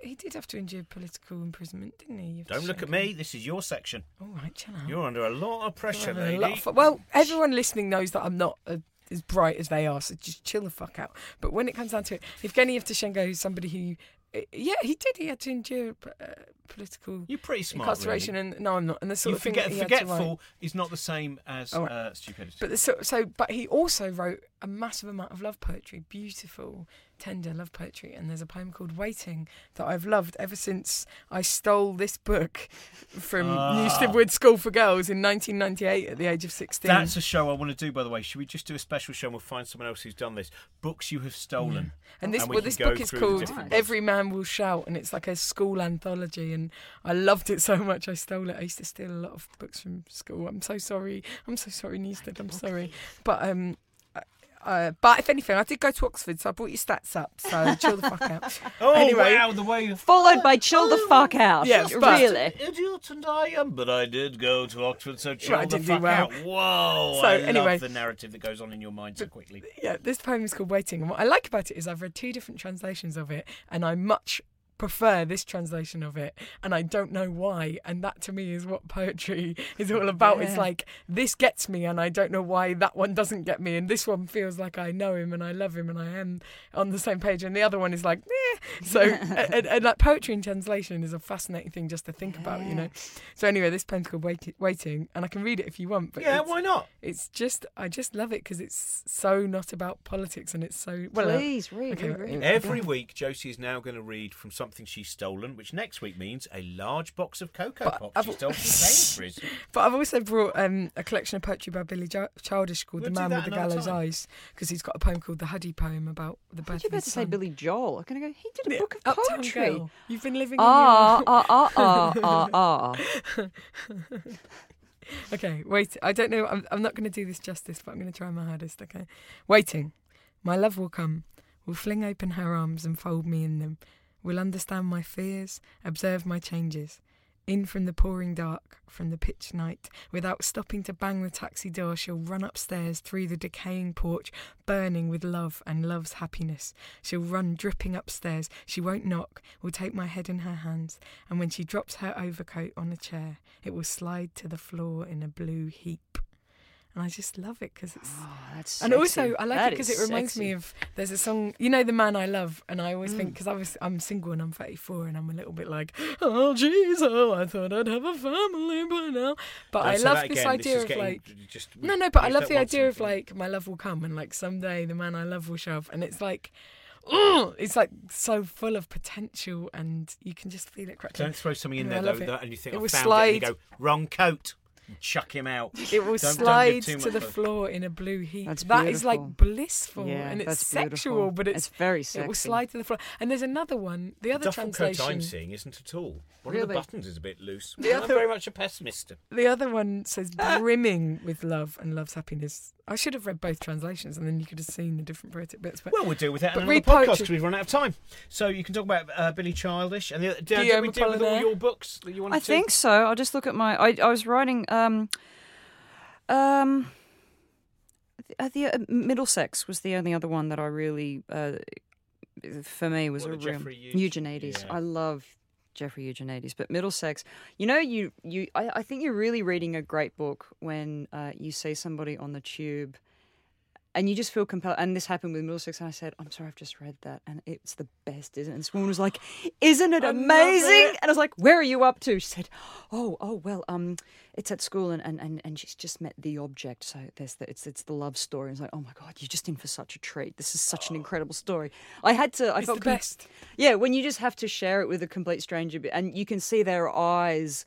[SPEAKER 2] He did have to endure political imprisonment, didn't he?
[SPEAKER 1] Don't look at me. This is your section.
[SPEAKER 2] All right, chill out.
[SPEAKER 1] You're under a lot of pressure,
[SPEAKER 2] a
[SPEAKER 1] lady.
[SPEAKER 2] lot of. Well, everyone listening knows that I'm not uh as bright as they are, so just chill the fuck out. But when it comes down to it, Evgeny Yevtushenko is somebody who, uh, yeah, he did. He had to endure uh, political
[SPEAKER 1] You're pretty smart.
[SPEAKER 2] incarceration,
[SPEAKER 1] really.
[SPEAKER 2] and no, I'm not. And the sort
[SPEAKER 1] You
[SPEAKER 2] of thing
[SPEAKER 1] forget,
[SPEAKER 2] that he had to write.
[SPEAKER 1] forgetful is not the same as
[SPEAKER 2] Oh, right.
[SPEAKER 1] uh, stupidity.
[SPEAKER 2] But the, so, so, but he also wrote a massive amount of love poetry, beautiful, tender love poetry. And there's a poem called "Waiting" that I've loved ever since I stole this book from
[SPEAKER 1] Ah.
[SPEAKER 2] Newstead Wood School for Girls in 1998 at the age of 16.
[SPEAKER 1] That's a show I want to do, by the way. Should we just do a special show and we'll find someone else who's done this? Books you have stolen.
[SPEAKER 2] And this
[SPEAKER 1] And we
[SPEAKER 2] well, this book is called. Every Man Will Shout, and it's like a school anthology. And I loved it so much, I stole it. I used to steal a lot of books from school. I'm so sorry. I'm so sorry, Newstead. I'm sorry. But um, uh, but if anything, I did go to Oxford, so I brought your stats up. So chill the fuck out.
[SPEAKER 1] Oh,
[SPEAKER 2] Anyway.
[SPEAKER 1] wow, the way you
[SPEAKER 3] Followed by chill the fuck out.
[SPEAKER 2] Yes, but-
[SPEAKER 3] really.
[SPEAKER 1] Idiot and I am, but I did go to Oxford, so chill
[SPEAKER 2] I
[SPEAKER 1] the fuck
[SPEAKER 2] well.
[SPEAKER 1] out. Whoa,
[SPEAKER 2] So,
[SPEAKER 1] I
[SPEAKER 2] anyway.
[SPEAKER 1] love the narrative that goes on in your mind so quickly.
[SPEAKER 2] yeah, this poem is called Waiting. And what I like about it is I've read two different translations of it, and I much prefer this translation of it and I don't know why and that to me is what poetry is all about it's like this gets me and I don't know why that one doesn't get me and this one feels like I know him and I love him and I am on the same page and the other one is like eh. so and, and like poetry in translation is a fascinating thing just to think about you know so anyway this poem's called Wait- Waiting and I can read it if you want but
[SPEAKER 1] Yeah, why not?
[SPEAKER 2] it's just I just love it because it's so not about politics and it's so well uh,
[SPEAKER 3] Please read,
[SPEAKER 2] okay,
[SPEAKER 3] read, read.
[SPEAKER 1] Every week, Josie is now going to read from something she's stolen, which next week means a large box of Cocoa
[SPEAKER 2] But
[SPEAKER 1] Pops
[SPEAKER 2] I've-
[SPEAKER 1] she stole from Sainsbury's.
[SPEAKER 2] But I've also brought um, a collection of poetry by Billy Jo- Childish called
[SPEAKER 1] We'll
[SPEAKER 2] The Man with the Gallows
[SPEAKER 1] time.
[SPEAKER 2] Eyes because he's got a poem called The Huddy Poem about the birth
[SPEAKER 3] You're
[SPEAKER 2] of
[SPEAKER 3] about
[SPEAKER 2] his
[SPEAKER 3] to say. Billy Joel. I'm going to go, he did a book of poetry.
[SPEAKER 2] You've been living
[SPEAKER 3] Ah,
[SPEAKER 2] in
[SPEAKER 3] ah, ah, ah, ah, ah.
[SPEAKER 2] your... Okay, wait. I don't know. I'm, I'm not going to do this justice, but I'm going to try my hardest, okay? Waiting. My love will come, will fling open her arms and fold me in them. will understand my fears, observe my changes. In from the pouring dark, from the pitch night, without stopping to bang the taxi door, she'll run upstairs through the decaying porch, burning with love and love's happiness. She'll run dripping upstairs, she won't knock, will take my head in her hands, and when she drops her overcoat on a chair, it will slide to the floor in a blue heap and I just love it because it's.
[SPEAKER 3] Oh, that's
[SPEAKER 2] and
[SPEAKER 3] sexy.
[SPEAKER 2] also, I like
[SPEAKER 3] That
[SPEAKER 2] it because it reminds
[SPEAKER 3] sexy.
[SPEAKER 2] me of there's a song, you know, the man I love, and I always think
[SPEAKER 3] Mm.
[SPEAKER 2] because I was I'm single and I'm 34 and I'm a little bit like, oh jeez, oh I thought I'd have a family by now, but
[SPEAKER 1] No,
[SPEAKER 2] I love this idea of
[SPEAKER 1] getting-
[SPEAKER 2] like.
[SPEAKER 1] just,
[SPEAKER 2] No, no, but I love the idea of like my love will come and like someday the man I love will show up, and it's like, oh, it's like so full of potential, and you can just feel it crackling.
[SPEAKER 1] Don't throw something in there though, that- and you think
[SPEAKER 2] It
[SPEAKER 1] I found it, and you go wrong coat, chuck him out.
[SPEAKER 2] It will
[SPEAKER 1] Don't- don't
[SPEAKER 2] slide to the
[SPEAKER 1] much.
[SPEAKER 2] floor in a blue heap.
[SPEAKER 3] That's
[SPEAKER 2] That is like blissful
[SPEAKER 3] yeah,
[SPEAKER 2] and it's sexual,
[SPEAKER 3] beautiful.
[SPEAKER 2] but it's,
[SPEAKER 3] very
[SPEAKER 2] it will slide to the floor. And there's another one. The other
[SPEAKER 1] Duffel coat
[SPEAKER 2] translation.
[SPEAKER 1] I'm seeing isn't at all. One of the buttons is a bit loose.
[SPEAKER 2] The
[SPEAKER 1] I'm
[SPEAKER 2] other-
[SPEAKER 1] very much a pessimist.
[SPEAKER 2] The other one says brimming with love and love's happiness. I should have read both translations, and then you could have seen the different poetic bits. But
[SPEAKER 1] Well, we'll deal with that in
[SPEAKER 2] But
[SPEAKER 1] another podcast because we've run out of time. So you can talk about uh, Billy Childish and the, did, did
[SPEAKER 2] Guillaume
[SPEAKER 1] we deal with all
[SPEAKER 2] Apollinaire.
[SPEAKER 1] your books that you wanted to
[SPEAKER 3] I
[SPEAKER 1] to?
[SPEAKER 3] think so. I'll just look at my. I, I was writing. Um, um, the, uh, the uh, Middlesex was the only other one that I really, uh, for me, was
[SPEAKER 1] What,
[SPEAKER 3] a
[SPEAKER 1] the
[SPEAKER 3] real Eugenides.
[SPEAKER 1] Yeah.
[SPEAKER 3] I love Jeffrey Eugenides, but Middlesex. You know, you you. I, I think you're really reading a great book when uh, you see somebody on the tube. And you just feel compelled. And this happened with Middlesex. And I said, I'm sorry, I've just read that. And it's the best, isn't it? And this woman was like, Isn't it
[SPEAKER 2] I
[SPEAKER 3] amazing?
[SPEAKER 2] it.
[SPEAKER 3] And I was like, Where are you up to? She said, Oh, oh, well, um, it's at school and, and, and, and she's just met the object. So there's the, it's it's the love story. And it's like, oh my God, you're just in for such a treat. This is such an incredible story. I had to, I
[SPEAKER 2] it's
[SPEAKER 3] felt
[SPEAKER 2] the best.
[SPEAKER 3] yeah, when you just have to share it with a complete stranger, and you can see their eyes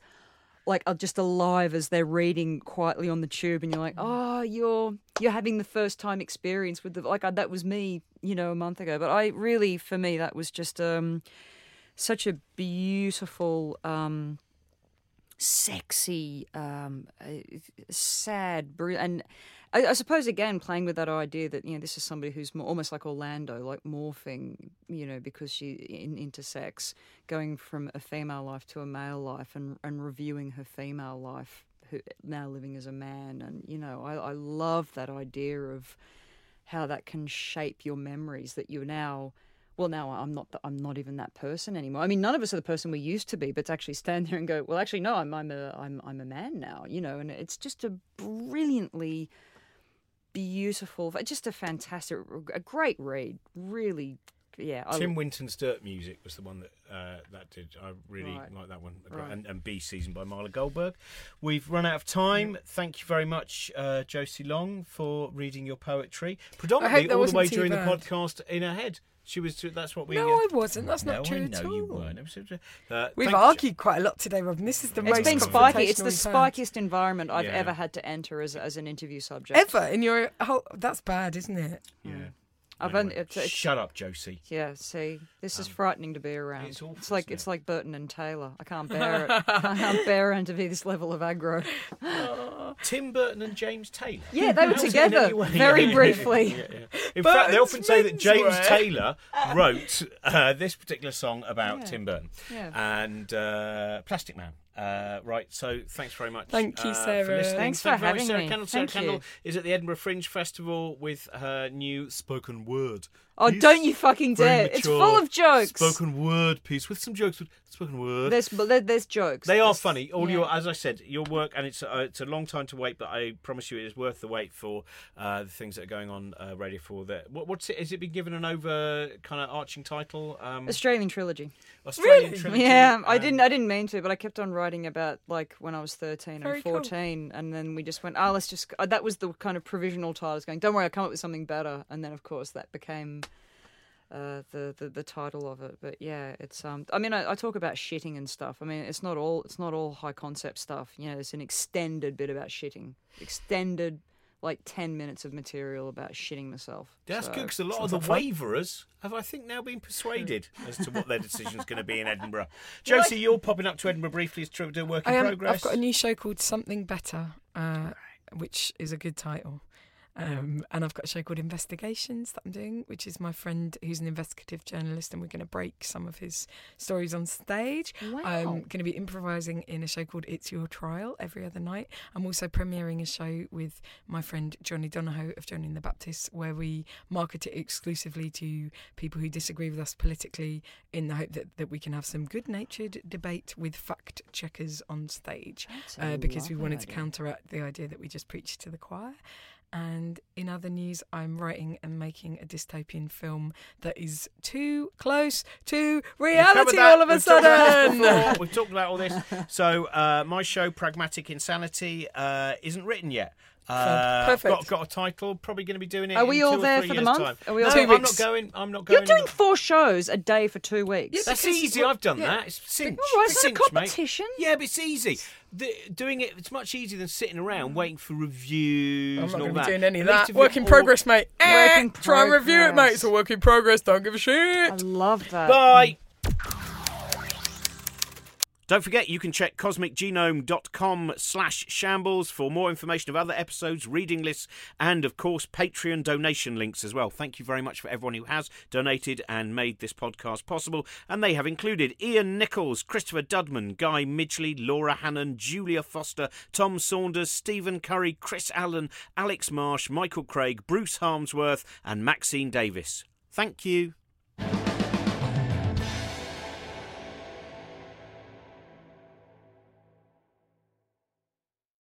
[SPEAKER 3] like are just alive as they're reading quietly on the tube, and you're like, oh, you're you're having the first time experience with the like uh, that was me, you know, a month ago. But I really, for me, that was just um such a beautiful. um sexy, um, uh, sad, br- and I, I suppose again playing with that idea that you know this is somebody who's more, almost like Orlando, like morphing, you know, because she in, intersex, going from a female life to a male life, and and reviewing her female life, who now living as a man, and you know, I, I love that idea of how that can shape your memories that you're now well now i'm not i'm not even that person anymore. I mean none of us are the person we used to be but to actually stand there and go well actually no i'm i'm a i'm, I'm a man now you know and it's just a brilliantly beautiful just a fantastic a great read really yeah I,
[SPEAKER 1] Tim Winton's Dirt Music was the one that uh, that did. I really
[SPEAKER 3] Right.
[SPEAKER 1] like that one.
[SPEAKER 3] Right.
[SPEAKER 1] And, and Bee Season by Myla Goldberg. We've run out of time. Thank you very much, uh, Josie Long, for reading your poetry. Predominantly all the way during
[SPEAKER 2] bad.
[SPEAKER 1] the podcast in her head. She was. Too that's what we.
[SPEAKER 2] No,
[SPEAKER 1] uh,
[SPEAKER 2] I wasn't. That's
[SPEAKER 1] no,
[SPEAKER 2] not true
[SPEAKER 1] I
[SPEAKER 2] at all.
[SPEAKER 1] you weren't. Was, uh,
[SPEAKER 2] We've
[SPEAKER 1] thank you,
[SPEAKER 2] argued quite a lot today, Robin. This is the
[SPEAKER 3] it's
[SPEAKER 2] most It's
[SPEAKER 3] been spiky it's the
[SPEAKER 2] confrontational we've had.
[SPEAKER 3] spikiest environment i've
[SPEAKER 1] Yeah.
[SPEAKER 3] ever had to enter as, as an interview subject
[SPEAKER 2] ever in your whole. That's bad, isn't it?
[SPEAKER 1] Yeah.
[SPEAKER 3] I've
[SPEAKER 1] Anyway,
[SPEAKER 3] only, it's, it's,
[SPEAKER 1] Shut up, Josie.
[SPEAKER 3] Yeah, see, this is
[SPEAKER 1] Um,
[SPEAKER 3] frightening to be around.
[SPEAKER 1] it's awful,
[SPEAKER 3] It's like
[SPEAKER 1] isn't
[SPEAKER 3] it's like Burton and Taylor. I can't bear it. I can't bear it to be this level of aggro.
[SPEAKER 1] Tim Burton and James Taylor.
[SPEAKER 3] Yeah, they were
[SPEAKER 1] it
[SPEAKER 3] together very briefly.
[SPEAKER 1] Yeah, yeah. In fact, they often say that James. Taylor wrote uh, this particular song about
[SPEAKER 3] Yeah.
[SPEAKER 1] Tim Burton
[SPEAKER 3] Yeah.
[SPEAKER 1] and uh, Plastic Man. Uh, right, so thanks very much.
[SPEAKER 2] Thank you,
[SPEAKER 1] uh,
[SPEAKER 2] Sarah.
[SPEAKER 1] For listening.
[SPEAKER 3] Thanks
[SPEAKER 1] Thank
[SPEAKER 3] for
[SPEAKER 1] very much,
[SPEAKER 3] having
[SPEAKER 1] Sarah
[SPEAKER 3] me.
[SPEAKER 1] Kendall. Sarah
[SPEAKER 3] Thank
[SPEAKER 1] Kendall
[SPEAKER 3] you.
[SPEAKER 1] is at the Edinburgh Fringe Festival with her new spoken word.
[SPEAKER 3] Oh,
[SPEAKER 1] piece.
[SPEAKER 3] don't you fucking
[SPEAKER 1] Very
[SPEAKER 3] dare! It's full of jokes.
[SPEAKER 1] Spoken word piece with some jokes. With spoken word.
[SPEAKER 3] There's there's jokes.
[SPEAKER 1] They are
[SPEAKER 3] There's-
[SPEAKER 1] funny. All
[SPEAKER 3] yeah.
[SPEAKER 1] your, as I said, your work, and it's uh, it's a long time to wait, but I promise you, it is worth the wait for uh, the things that are going on uh, Radio Four. That what, what's it? Has it been given an over kind of arching title? Um,
[SPEAKER 3] Australian trilogy.
[SPEAKER 1] Australian
[SPEAKER 2] Really?
[SPEAKER 1] Trilogy.
[SPEAKER 3] Yeah, I
[SPEAKER 1] um,
[SPEAKER 3] didn't. I didn't mean to, but I kept on writing about like when I was thirteen
[SPEAKER 2] Very
[SPEAKER 3] and
[SPEAKER 2] cool.
[SPEAKER 3] fourteen, and then we just went, "Oh, let's just." Uh, that was the kind of provisional title. I was going, "Don't worry, I'll come up with something better." And then, of course, that became uh, the, the the title of it. But yeah, it's um. I mean, I, I talk about shitting and stuff. I mean, it's not all it's not all high concept stuff. You know, it's an extended bit about shitting, extended like ten minutes of material about shitting myself.
[SPEAKER 1] That's
[SPEAKER 3] So-
[SPEAKER 1] good because a lot of the waverers have, I think, now been persuaded as to what their decision is going to be in Edinburgh. Josie, you're popping up to Edinburgh briefly as to do work in
[SPEAKER 2] am,
[SPEAKER 1] progress.
[SPEAKER 2] I've got a new show called Something Better, uh, which is a good title. Um, and I've got a show called Investigations that I'm doing, which is my friend who's an investigative journalist, and we're going to break some of his stories on stage.
[SPEAKER 3] Wow.
[SPEAKER 2] I'm going to be improvising in a show called It's Your Trial every other night. I'm also premiering a show with my friend Jonny Donahoe of Jonny and the Baptists, where we market it exclusively to people who disagree with us politically in the hope that, that we can have some good natured debate with fact checkers on stage. Uh, because we wanted to counteract the idea that we just preach to the choir. And in other news, I'm writing and making a dystopian film that is too close to reality all of a
[SPEAKER 1] We've talked
[SPEAKER 2] sudden.
[SPEAKER 1] before. We've talked about all this. So uh, my show, Pragmatic Insanity, uh, isn't written yet. Uh,
[SPEAKER 2] Perfect.
[SPEAKER 1] Got, got a title. Probably going to be doing it.
[SPEAKER 3] Are
[SPEAKER 1] in
[SPEAKER 3] we
[SPEAKER 1] two
[SPEAKER 3] all there
[SPEAKER 1] three
[SPEAKER 3] for the month?
[SPEAKER 1] Time.
[SPEAKER 3] Are we all-
[SPEAKER 1] no,
[SPEAKER 2] Two
[SPEAKER 1] I'm
[SPEAKER 2] weeks.
[SPEAKER 1] not going. I'm not going.
[SPEAKER 3] You're doing four shows a day for two weeks.
[SPEAKER 1] Yeah,
[SPEAKER 2] That's
[SPEAKER 1] easy. I've done
[SPEAKER 2] yeah.
[SPEAKER 1] that. It's cinch.
[SPEAKER 3] All right,
[SPEAKER 1] It's
[SPEAKER 3] it's not a
[SPEAKER 1] cinch, mate.
[SPEAKER 3] competition.
[SPEAKER 1] Yeah, but it's easy. The, doing it, it's much easier than sitting around waiting for reviews
[SPEAKER 2] I'm
[SPEAKER 1] and
[SPEAKER 2] not going to be doing any of that.
[SPEAKER 1] if
[SPEAKER 2] Work in
[SPEAKER 1] or-
[SPEAKER 2] progress, mate.
[SPEAKER 3] Work
[SPEAKER 2] Eh,
[SPEAKER 3] in
[SPEAKER 2] try and review it, mate. It's a work in progress. Don't give a shit.
[SPEAKER 3] I love that.
[SPEAKER 1] Bye. Don't forget, you can check cosmicgenome.com slash shambles for more information of other episodes, reading lists, and of course, Patreon donation links as well. Thank you very much for everyone who has donated and made this podcast possible. And they have included Ian Nichols, Christopher Dudman, Guy Midgley, Laura Hannon, Julia Foster, Tom Saunders, Stephen Curry, Chris Allen, Alex Marsh, Michael Craig, Bruce Harmsworth, and Maxine Davis. Thank you.